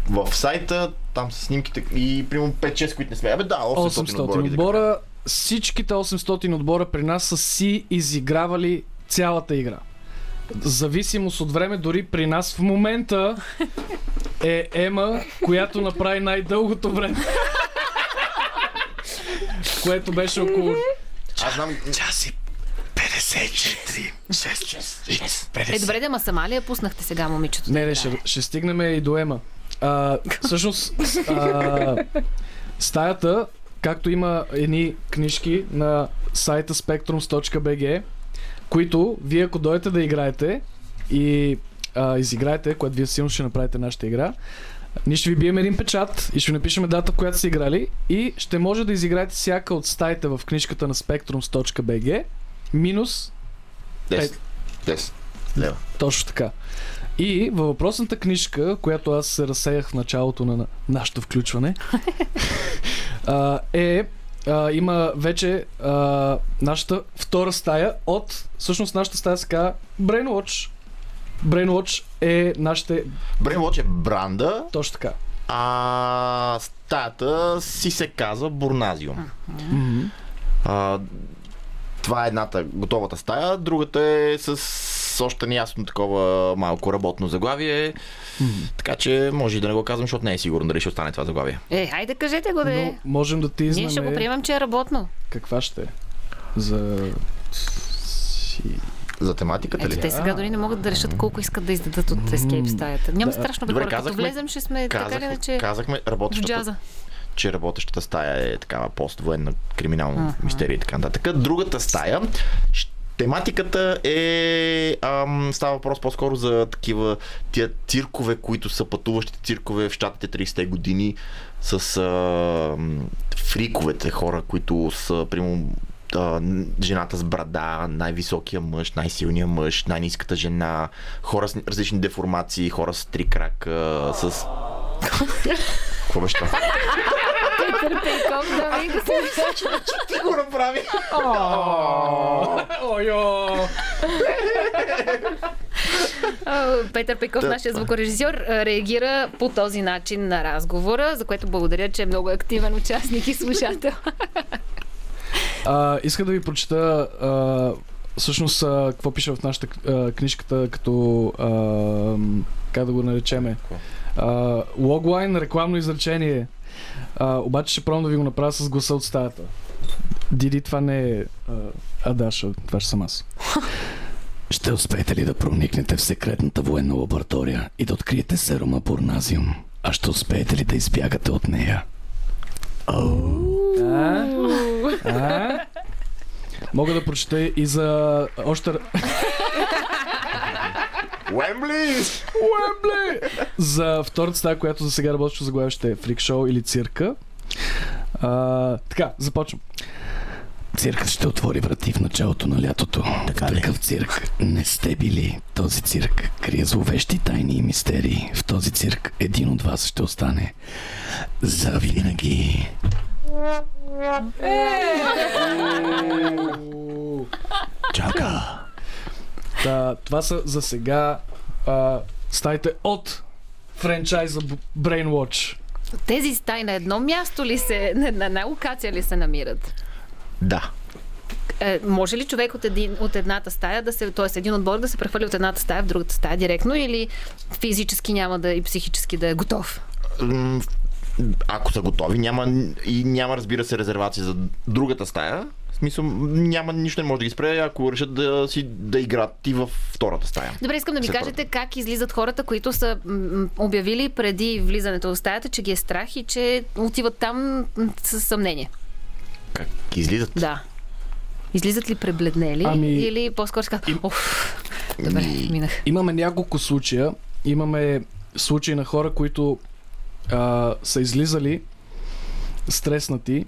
в сайта, там са снимките и примерно 5-6, които не сме. Абе да, 800, 800 отбора. отбора. Всичките 800 отбора при нас са си изигравали цялата игра. Зависимост от време, дори при нас в момента е Ема, която направи най-дългото време. което беше около... Аз знам... Час и 54, 6, 6, 50. Е, добре, да, ма сама ли я пуснахте сега, момичето? Не, не, ще, ще стигнем и до Ема. А, всъщност, а, стаята, както има едни книжки на сайта spectrums.bg, които вие ако дойдете да играете и а, изиграете, което вие силно ще направите нашата игра, ние ще ви бием един печат и ще ви напишем дата, в която сте играли и ще може да изиграете всяка от стаите в книжката на spectrums.bg минус 10. 10 лева. точно така. И във въпросната книжка, която аз се разсеях в началото на на нашето включване, е а, има вече а, нашата втора стая от... Всъщност нашата стая се казва Brainwatch. Brainwatch е нашите... Brainwatch е бранда, Точно така. а стаята си се казва Бурназиум. А, това е едната готовата стая, другата е с още неясно такова малко работно заглавие. Така че може и да не го казвам, защото не е сигурно дали ще остане това заглавие. Е, хайде кажете го, да е. можем да ти Ние ще го приемем, че е работно. каква ще е. За... За тематиката Ето, ли? те сега дори не могат да решат колко искат да издадат от Escape стаята. Няма Да. страшно бе Добре, хора. Като казахме- влезем, ще сме така или Казахме, иначе казахме работещата, джаза. Че работещата стая е такава поствоенна криминална мистерия и така нататък. Другата стая, тематиката е... Ам, става въпрос по-скоро за такива тия циркове, които са пътуващите циркове в щатите 30-те години с ам, фриковете хора, които са, примерно, а, жената с брада, най-високия мъж, най-силния мъж, най-низката жена, хора с различни деформации, хора с три крака, с... Какво беше това? Пейков, да ви го се Ти го направи! Ойо! Петър Пеков, нашия звукорежисьор, реагира по този начин на разговора, за което благодаря, че е много активен участник и слушател. А, иска да ви прочета а, всъщност а, какво пише в нашата а, книжката като а, как да го наречеме а, логлайн, рекламно изречение а, обаче ще пробвам да ви го направя с гласа от стаята Диди, това не е а, Адаша, това ще съм аз Ще успеете ли да проникнете в секретната военна лаборатория и да откриете серума Бурназиум? А ще успеете ли да избягате от нея? а? А? Мога да прочета и за още Уембли! Уембли! За втората стая, която за сега работи заглавие ще е фрик шоу или цирка. А, така, започвам. Циркът ще отвори врати в началото на лятото. Така в такъв цирк не сте били. Този цирк крие зловещи тайни и мистерии. В този цирк един от вас ще остане завинаги. Чака! Та, това са за сега а, стаите от франчайза Brainwatch. Тези стаи на едно място ли се, на, на една локация ли се намират? Да. Е, може ли човек от, един, от едната стая да се, т.е. един отбор да се прехвърли от едната стая в другата стая директно или физически няма да и психически да е готов? Ако са готови, няма и няма, разбира се, резервация за другата стая. Смисъл, няма нищо не може да ги спре, ако решат да, си, да играят и във втората стая. Добре, искам да ми След кажете как излизат хората, които са обявили преди влизането в стаята, че ги е страх и че отиват там м, с съмнение. Как излизат? Да. Излизат ли пребледнели Ами- или по-скоро ще кажат, оф, добре, Ми- минах. Имаме няколко случая. Имаме случаи на хора, които а, са излизали стреснати,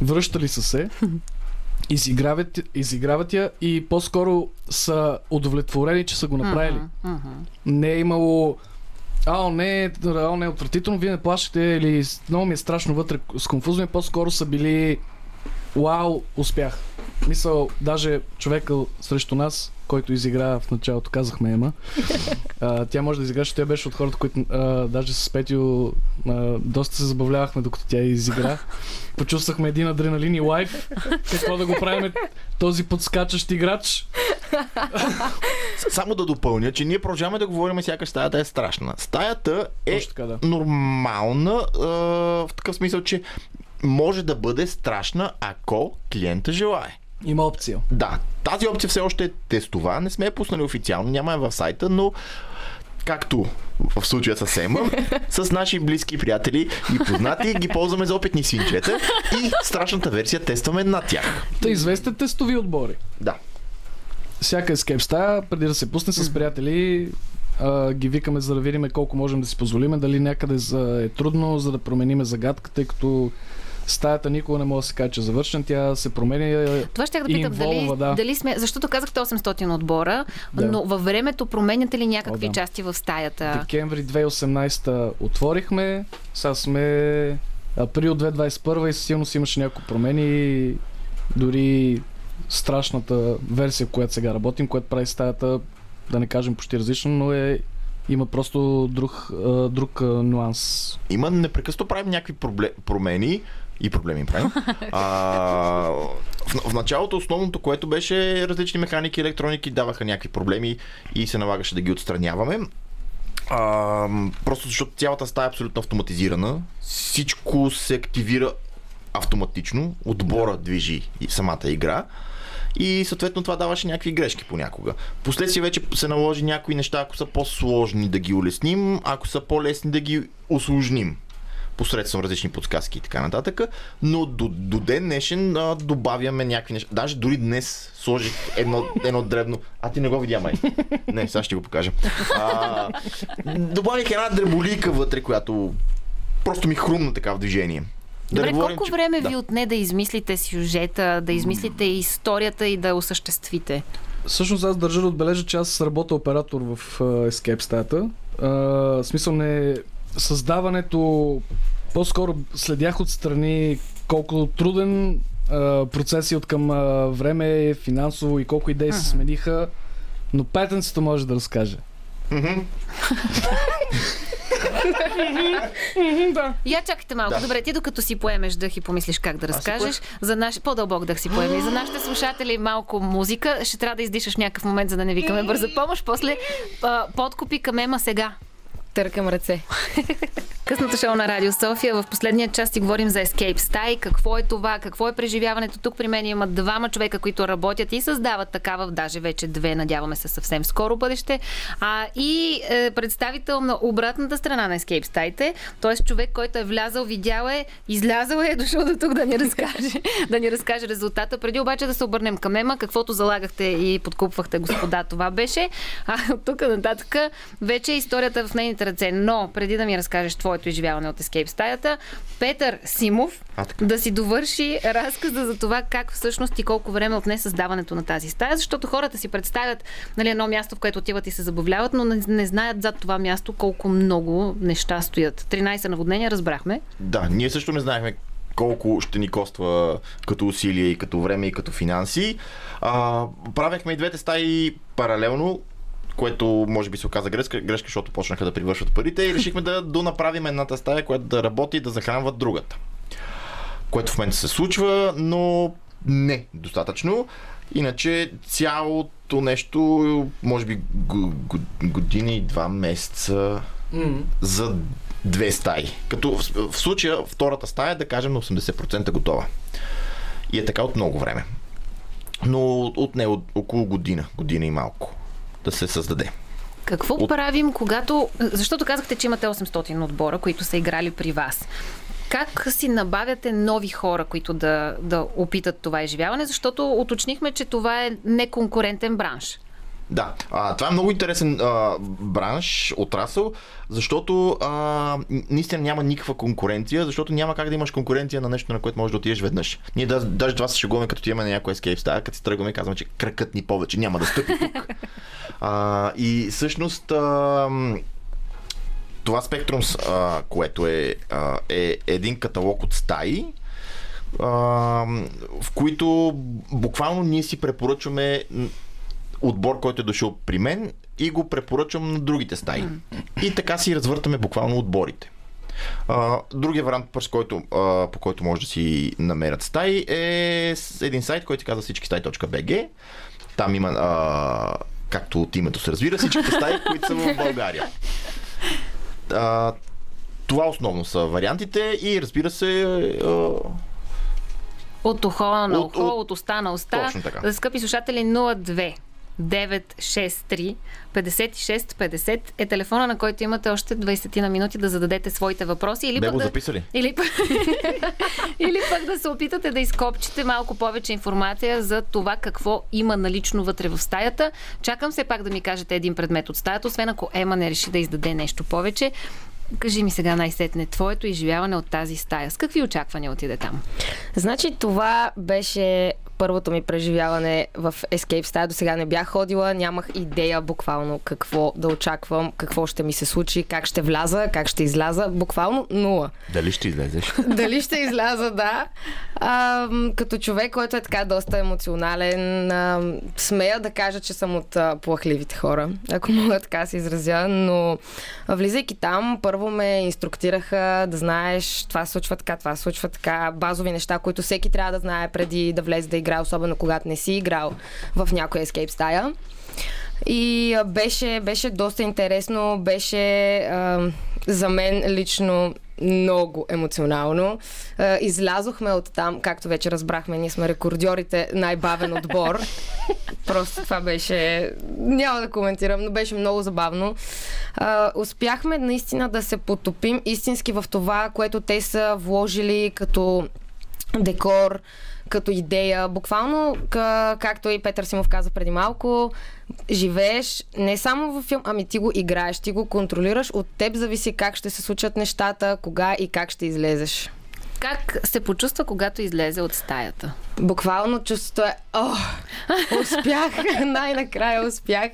връщали са се, изиграват, изиграват я и по-скоро са удовлетворени, че са го направили. Мгм, мгм. Не е имало Ао, не, ао, не, отвратително, вие не плащате или много ми е страшно вътре с конфузно, по-скоро са били Вау, успях. Мисъл, даже човека срещу нас, който изигра в началото, казахме Ема. А, тя може да изигра, защото тя беше от хората, които а, даже с Петио а, доста се забавлявахме, докато тя изигра. Почувствахме един адреналин и лайф. Какво да го правим този подскачащ играч? Само да допълня, че ние продължаваме да говорим сякаш стаята е страшна. Стаята е така, да. нормална а, в такъв смисъл, че може да бъде страшна, ако клиента желае. Има опция. Да, тази опция все още е тестова, не сме я пуснали официално, няма я в сайта, но както в случая с Ема, с наши близки приятели и познати, ги ползваме за опитни синчета и страшната версия тестваме на тях. Та известен тестови отбори. Да. Всяка ескейп стая, преди да се пусне с приятели, а, ги викаме за да видим колко можем да си позволиме, дали някъде за, е трудно, за да промениме загадката, тъй като стаята никога не може да се каже, че е завършен, тя се променя Това ще да питам, дали, инволва, да. дали сме, защото казахте 800 отбора, Да. но във времето променяте ли някакви О, да. части в стаята? Декември 2018 отворихме, сега сме април 2021 и със сигурност имаше няколко промени, дори страшната версия, в която сега работим, която прави стаята, да не кажем почти различна, но е има просто друг, друг нюанс. Има непрекъснато правим някакви пробле... промени и проблеми правим. А, в, в началото основното, което беше различни механики, електроники даваха някакви проблеми и се налагаше да ги отстраняваме. А, просто защото цялата стая е абсолютно автоматизирана. Всичко се активира автоматично. Отбора движи и самата игра. И съответно това даваше някакви грешки понякога. Последствие вече се наложи някои неща, ако са по-сложни да ги улесним, ако са по-лесни да ги усложним посредством различни подсказки и така нататък. Но до, до ден днешен а, добавяме някакви неща. Даже дори днес сложих едно, едно дребно. А ти не го видя, май. Не, сега ще го покажа. А, добавих една дреболика вътре, която просто ми хрумна така в движение. Да Добре, говорим, колко че- време да. ви отне да измислите сюжета, да измислите историята и да осъществите? Всъщност аз държа да отбележа, че аз работя оператор в Escape стаята. В смисъл не създаването по-скоро следях отстрани колко труден а, процес и от към а, време, финансово и колко идеи се смениха. Но петенцето може да разкаже. Мгм. Я чакайте малко. Да. Добре, ти докато си поемеш дъх и помислиш как да разкажеш, за наш... по-дълбок дъх си поеми. За нашите слушатели малко музика. Ще трябва да издишаш някакъв момент, за да не викаме бърза помощ. После а, подкупи към Ема сега. Търкам ръце. Късното шоу на Радио София. В последния част си говорим за Escape Style. Какво е това? Какво е преживяването? Тук при мен има двама човека, които работят и създават такава, даже вече две, надяваме се съвсем скоро бъдеще. А, и е, представител на обратната страна на Escape Style, т.е. човек, който е влязал, видял е, излязъл е, е дошъл до тук да ни разкаже, да ни разкаже резултата. Преди обаче да се обърнем към Ема, каквото залагахте и подкупвахте господа, това беше. А от тук нататък вече историята в нейните ръце. Но преди да ми разкажеш твоето изживяване от Escape стаята, Петър Симов А, така. да си довърши разказа за това как всъщност и колко време отне създаването на тази стая, защото хората си представят нали, едно място, в което отиват и се забавляват, но не, не знаят зад това място колко много неща стоят. 13 наводнения, разбрахме. Да, ние също не знаехме колко ще ни коства като усилие и като време и като финанси. А, правехме и двете стаи паралелно, което може би се оказа грешка, грешка, защото почнаха да привършват парите и решихме да донаправим едната стая, която да работи и да захранва другата. Което в момента се случва, но не достатъчно. Иначе цялото нещо, може би г- г- година и два месеца за две стаи. Като в, в случая втората стая, да кажем, на 80% готова. И е така от много време. Но от не от около година, година и малко да се създаде. Какво От- правим, когато... Защото казахте, че имате 800 отбора, които са играли при вас. Как си набавяте нови хора, които да, да опитат това изживяване? Защото уточнихме, че това е неконкурентен бранш. Да, а, това е много интересен а, бранш, отрасъл, защото а, наистина няма никаква конкуренция, защото няма как да имаш конкуренция на нещо, на което можеш да отидеш веднъж. Ние да, даже това се шегуваме, като имаме на някой escape стая, като си тръгваме и казваме, че кръкът ни повече няма да стъпи тук. а, и всъщност а, това Spectrums, а, което е, а, е един каталог от стаи, а, в които буквално ние си препоръчваме отбор, който е дошъл при мен и го препоръчвам на другите стаи. И така си развъртаме буквално отборите. А, другия вариант, през който, а, по който може да си намерят стаи е един сайт, който се казва всичкистаи.bg. Там има, а, както от името се разбира, всичките стаи, които са в България. А, това основно са вариантите и разбира се а, От ухо на От- ухо, от- от уста на уста. Точно така. За скъпи слушатели 02 963 56 50 е телефона, на който имате още 20 на минути да зададете своите въпроси. Или бе пък го да, записали. или, пък- или пък да се опитате да изкопчите малко повече информация за това какво има налично вътре в стаята. Чакам се пак да ми кажете един предмет от стаята, освен ако Ема не реши да издаде нещо повече. Кажи ми сега най-сетне твоето изживяване от тази стая. С какви очаквания отиде там? Значи това беше първото ми преживяване в Escape Style. До сега не бях ходила, нямах идея буквално какво да очаквам, какво ще ми се случи, как ще вляза, как ще изляза. Буквално нула. Дали ще излезеш? Дали ще изляза, да. А, като човек, който е така доста емоционален, а, смея да кажа, че съм от а, плахливите хора, ако мога така се изразя, но влизайки там, първо ме инструктираха да знаеш това случва така, това случва така, базови неща, които всеки трябва да знае преди да влезе да играе, особено когато не си играл в някоя escape стая. И беше, беше доста интересно, беше а, за мен лично много емоционално. Излязохме от там, както вече разбрахме, ние сме рекордьорите най-бавен отбор. Просто това беше... Няма да коментирам, но беше много забавно. Успяхме наистина да се потопим истински в това, което те са вложили като декор, като идея. Буквално, ка, както и Петър Симов каза преди малко, живееш не само във филм, ами ти го играеш, ти го контролираш. От теб зависи как ще се случат нещата, кога и как ще излезеш. Как се почувства, когато излезе от стаята? Буквално чувството е, о, успях, най-накрая успях.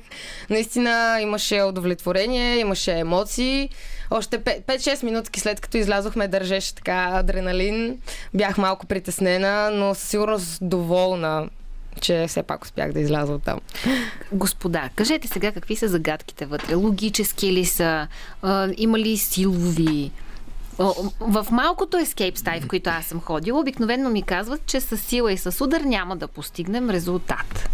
Наистина имаше удовлетворение, имаше емоции. Още 5-6 минутки след като излязохме, държеше така адреналин. Бях малко притеснена, но със сигурност доволна, че все пак успях да изляза от там. Господа, кажете сега какви са загадките вътре. Логически ли са? А, има ли силови? В малкото escape стаи, в които аз съм ходила, обикновено ми казват, че с сила и с удар няма да постигнем резултат.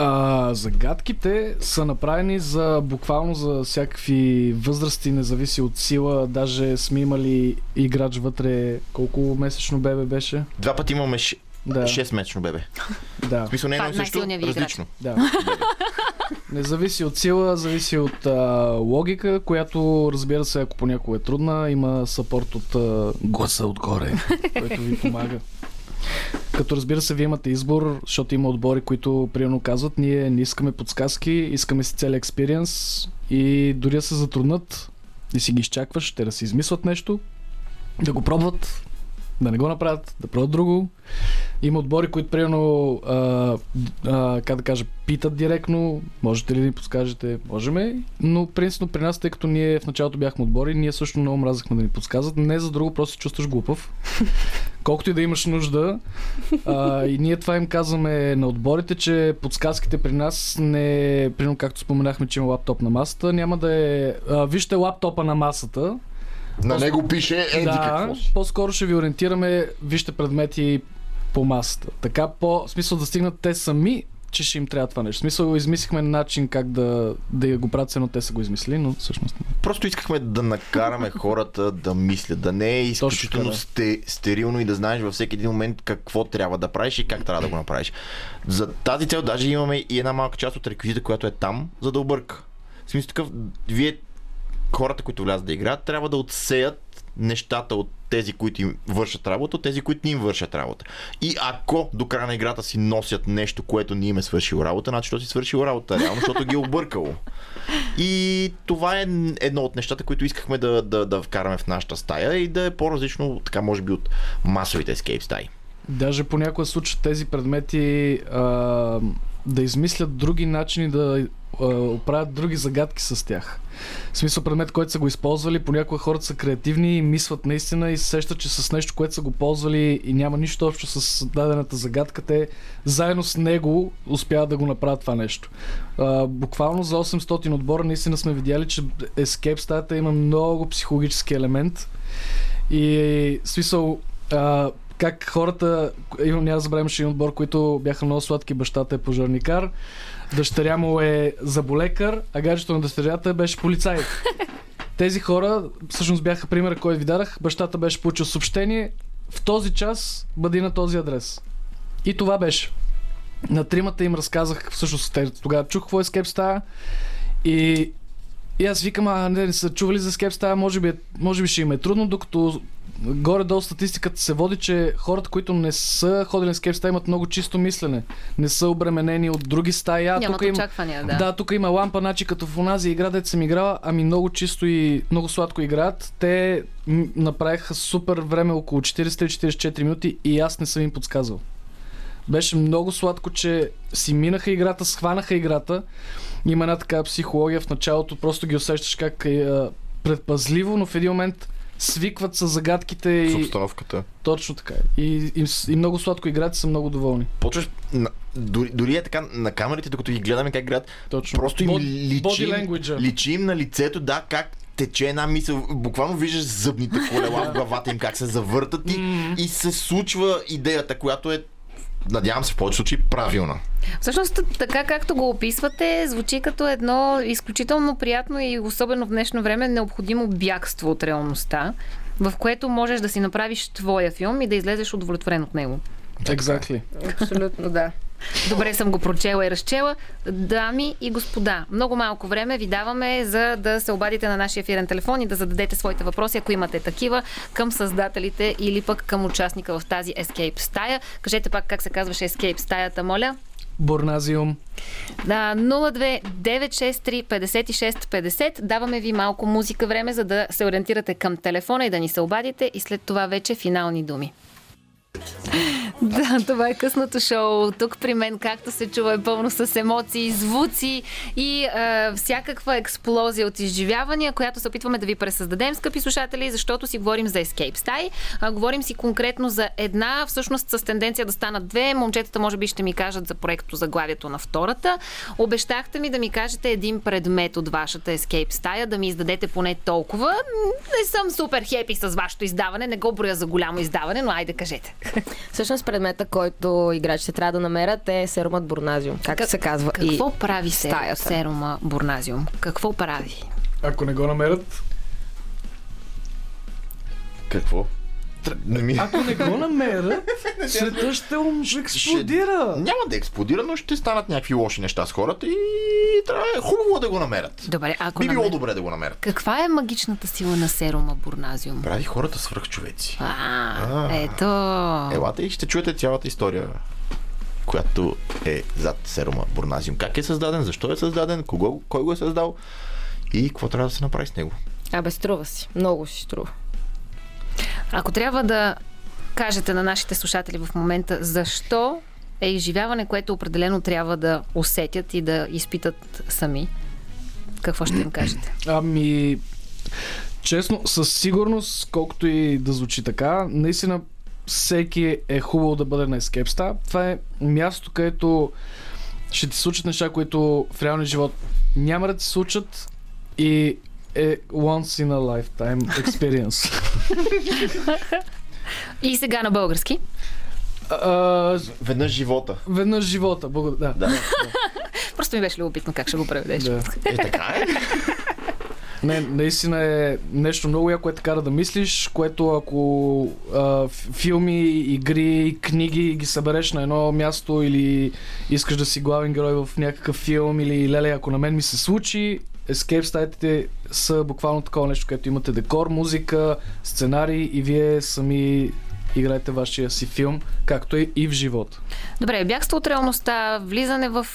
А, загадките са направени за буквално за всякакви възрасти, не зависи от сила. Даже сме имали играч вътре. Колко месечно бебе беше? Два пъти имаме ш... Да. 6-месечно бебе. Да. В смисъл не е едно е също, различно. Да. Не зависи от сила, зависи от а, логика, която разбира се, ако понякога е трудна, има сапорт от а, Гласа отгоре. който ви помага. Като разбира се, вие имате избор, защото има отбори, които примерно казват, ние не искаме подсказки, искаме си цел експириенс и дори да се затруднат и си ги изчакваш, те да си измислят нещо, да го пробват, да не го направят, да пробват друго. Има отбори, които примерно, а, а, как да кажа, питат директно, можете ли да ни подскажете? Можеме, но принципно при нас, тъй като ние в началото бяхме отбори, ние също много мразахме да ни подсказват. Не за друго, просто се чувстваш глупав. Колкото и да имаш нужда. А, и ние това им казваме на отборите, че подсказките при нас не, примерно както споменахме, че има лаптоп на масата, няма да е... А, вижте лаптопа на масата, На него пише еди да, какво си. по-скоро ще ви ориентираме, вижте предмети по масата. Така по в смисъл да стигнат те сами, че ще им трябва това нещо. В смисъл измислихме начин как да, да го правят, но те са го измислили, но всъщност не. Просто искахме да накараме хората да мислят, да не е изключително сте, стерилно и да знаеш във всеки един момент какво трябва да правиш и как трябва да го направиш. За тази цел даже имаме и една малка част от реквизита, която е там, за да обърка. В смисъл такъв, вие хората, които влязат да играят, трябва да отсеят нещата от тези, които им вършат работа, от тези, които не им вършат работа. И ако до края на играта си носят нещо, което не им е свършило работа, значи то си свършило работа, реално, защото ги е объркало. И това е едно от нещата, които искахме да, да, да вкараме в нашата стая и да е по-различно, така може би, от масовите escape стаи. Даже понякога се случат тези предмети а, да измислят други начини да правят други загадки с тях. В смисъл предмет, който са го използвали, понякога хората са креативни и мислят наистина и се сещат, че с нещо, което са го ползвали и няма нищо общо с дадената загадка, те заедно с него успяват да го направят това нещо. А, буквално за 800 отбора наистина сме видяли, че Escape стаята има много психологически елемент и смисъл а, как хората, имам, няма да че един отбор, които бяха много сладки, бащата е пожарникар, дъщеря му е заболекар, а гаджето на дъщерята беше полицай. Тези хора, всъщност бяха примера, който ви дадах, бащата беше получил съобщение, в този час бъди на този адрес. И това беше. На тримата им разказах, всъщност те тогава чух какво е скеп стая и и аз викам, а не, не са чували за скеп стая, може би, е- може би ще им е трудно, докато горе-долу статистиката се води, че хората, които не са ходили на стая, имат много чисто мислене. Не са обременени от други стаи. А, Нямат тук има, очаквания, да. да, тук има лампа, значи като в онази игра, дето съм играла, ами много чисто и много сладко играят. Те направиха супер време, около 43-44 минути и аз не съм им подсказал. Беше много сладко, че си минаха играта, схванаха играта. Има една такава психология в началото, просто ги усещаш как е предпазливо, но в един момент свикват с загадките С и... обстановката. Точно така. е. И, и, и много сладко играят и са много доволни. Почваш, на, дори, дори е така на камерите, докато ги гледаме как играят, Точно. просто им Bod- личи, личи им на лицето, да, как тече една мисъл. Буквално виждаш зъбните колела в главата им, как се завъртат и, и се случва идеята, която е надявам се в повечето случаи правилна. Всъщност, така както го описвате, звучи като едно изключително приятно и особено в днешно време необходимо бягство от реалността, в което можеш да си направиш твоя филм и да излезеш удовлетворен от него. Exactly. Абсолютно, да. Добре съм го прочела и разчела. Дами и господа, много малко време ви даваме за да се обадите на нашия ефирен телефон и да зададете своите въпроси, ако имате такива, към създателите или пък към участника в тази Escape стая. Кажете пак как се казваше Escape стаята, моля. Борназиум. Да, 02 963 56 50. Даваме ви малко музика време, за да се ориентирате към телефона и да ни се обадите и след това вече финални думи. Да, това е късното шоу. Тук при мен, както се чува, е пълно с емоции, звуци и е, всякаква експлозия от изживявания, която се опитваме да ви пресъздадем, скъпи слушатели, защото си говорим за Escape Style. А, говорим си конкретно за една, всъщност с тенденция да станат две. Момчетата може би ще ми кажат за проекто заглавието на втората. Обещахте ми да ми кажете един предмет от вашата Escape стая, да ми издадете поне толкова. Не съм супер хепи с вашето издаване, не го броя за голямо издаване, но айде кажете. Всъщност предмета, който играчите трябва да намерят е серумът бурназиум, както се казва. Какво и прави се, стаята. серума бурназиум? Какво прави? Ако не го намерят, Какво? Не ми... ако не го намерят, света ще ум- ще експлодира. Няма да експлодира, но ще станат някакви лоши неща с хората и трябва е хубаво да го намерят. Добре, ако Би било намер- добре да го намерят. Каква е магичната сила на серума бурназиум? Прави хората свръхчовеци. А, А. ето. Елате и ще чуете цялата история, която е зад серума Бурназиум. Как е създаден, защо е създаден, кого, кой го е създал и какво трябва да се направи с него. Абе, струва си. Много си струва. Ако трябва да кажете на нашите слушатели в момента защо е изживяване, което определено трябва да усетят и да изпитат сами, какво ще им кажете? Ами, честно, със сигурност, колкото и да звучи така, наистина всеки е хубаво да бъде на Star. Това е място, където ще ти случат неща, които в реалния живот няма да ти случат и е once in a lifetime experience. И сега на български. А, Веднъж живота. веднъж живота, благодаря. Да. Да. Просто ми беше любопитно как ще го преведеш. да. Е, така е. Не, наистина е нещо много яко е така да мислиш, което ако а, филми, игри, книги ги събереш на едно място или искаш да си главен герой в някакъв филм или леле, ако на мен ми се случи, Escape стаите са буквално такова нещо, където имате декор, музика, сценарий и вие сами играете вашия си филм, както е и в живота. Добре, бягство от реалността, влизане в,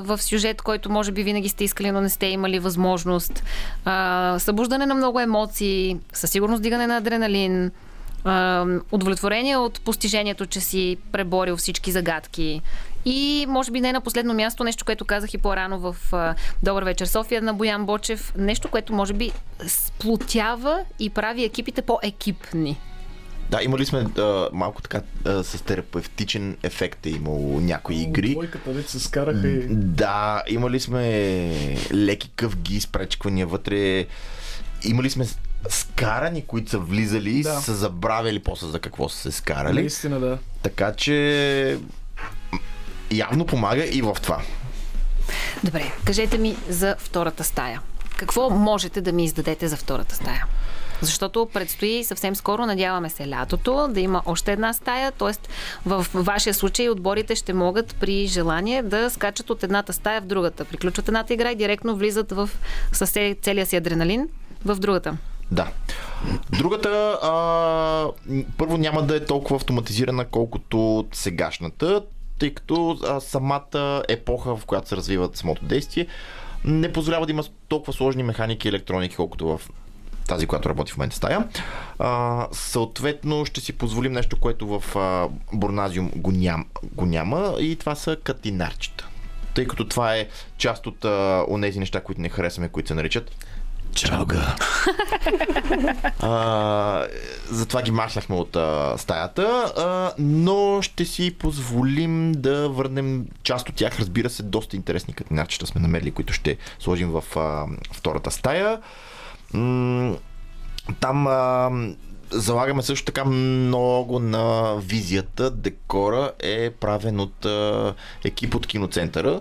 в сюжет, който може би винаги сте искали, но не сте имали възможност, събуждане на много емоции, със сигурност дигане на адреналин, удовлетворение от постижението, че си преборил всички загадки И може би не на последно място, нещо, което казах и по-рано в Добър вечер София на Боян Бочев, нещо, което може би сплотява и прави екипите по-екипни. Да, имали сме а, малко така а, с терапевтичен ефект е имало някои игри. Двойката дете се скараха и... Да, имали сме леки къвги, спречквания вътре. Имали сме скарани, които са влизали и Да. са забравили после за какво са се скарали. Наистина, да. Така че явно помага и в това. Добре, кажете ми за втората стая. Какво можете да ми издадете за втората стая? Защото предстои съвсем скоро, надяваме се лятото, да има още една стая, т.е. в вашия случай отборите ще могат при желание да скачат от едната стая в другата. Приключват едната игра и директно влизат в, с целия си адреналин в другата. Да. Другата, а, първо няма да е толкова автоматизирана, колкото сегашната, тъй като а, самата епоха, в която се развиват самото действие, не позволява да има толкова сложни механики и електроники, колкото в тази, която работи в момента стая. А, съответно, ще си позволим нещо, което в а, Борназиум го, ням, го няма и това са катинарчета. Тъй като това е част от а, онези неща, които не харесваме, които се наричат Чалга. а, затова ги махнахме от а, стаята, а, но ще си позволим да върнем част от тях. Разбира се, доста интересни катинарчета сме намерили, които ще сложим в а, втората стая. М- там а, залагаме също така много на визията. Декора е правен от а, екип от киноцентъра,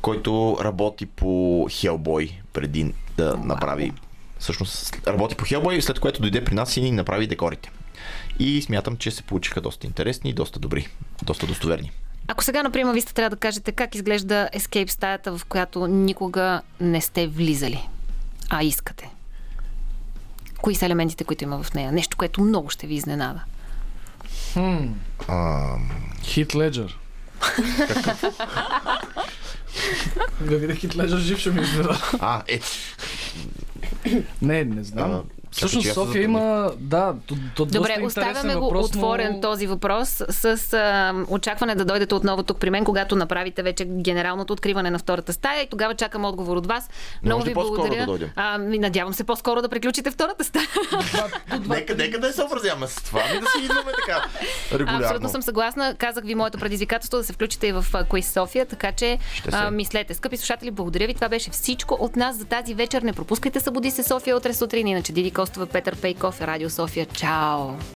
който работи по Хелбой преди да направи всъщност работи по Хелбой, след което дойде при нас и ни направи декорите. И смятам, че се получиха доста интересни и доста добри, доста достоверни. Ако сега, например, ви сте трябва да кажете как изглежда Escape стаята, в която никога не сте влизали, а искате. Кои са елементите, които има в нея? Нещо, което много ще ви изненада. Хит Леджер. Да видя Хит Леджер жив ще ми изненада. а е, Не, не знам. Всъщност София има, да, то, то Добре, доста оставяме го въпрос, отворен но... този въпрос с а, очакване да дойдете отново тук при мен, когато направите вече генералното откриване на втората стая и тогава чакам отговор от вас. Много Може ви благодаря. да дойдем? а, надявам се по-скоро да приключите втората стая. нека, нека да се съобразяваме с това, ми да си идваме така регулярно. Абсолютно съм съгласна. Казах ви моето предизвикателство да се включите и в Quiz София, така че а, мислете. Скъпи слушатели, благодаря ви. Това беше всичко от нас за тази вечер. Не пропускайте Събуди се София утре сутрин. Иначе Диди Костова, Петър Пейков, Радио София. Чао!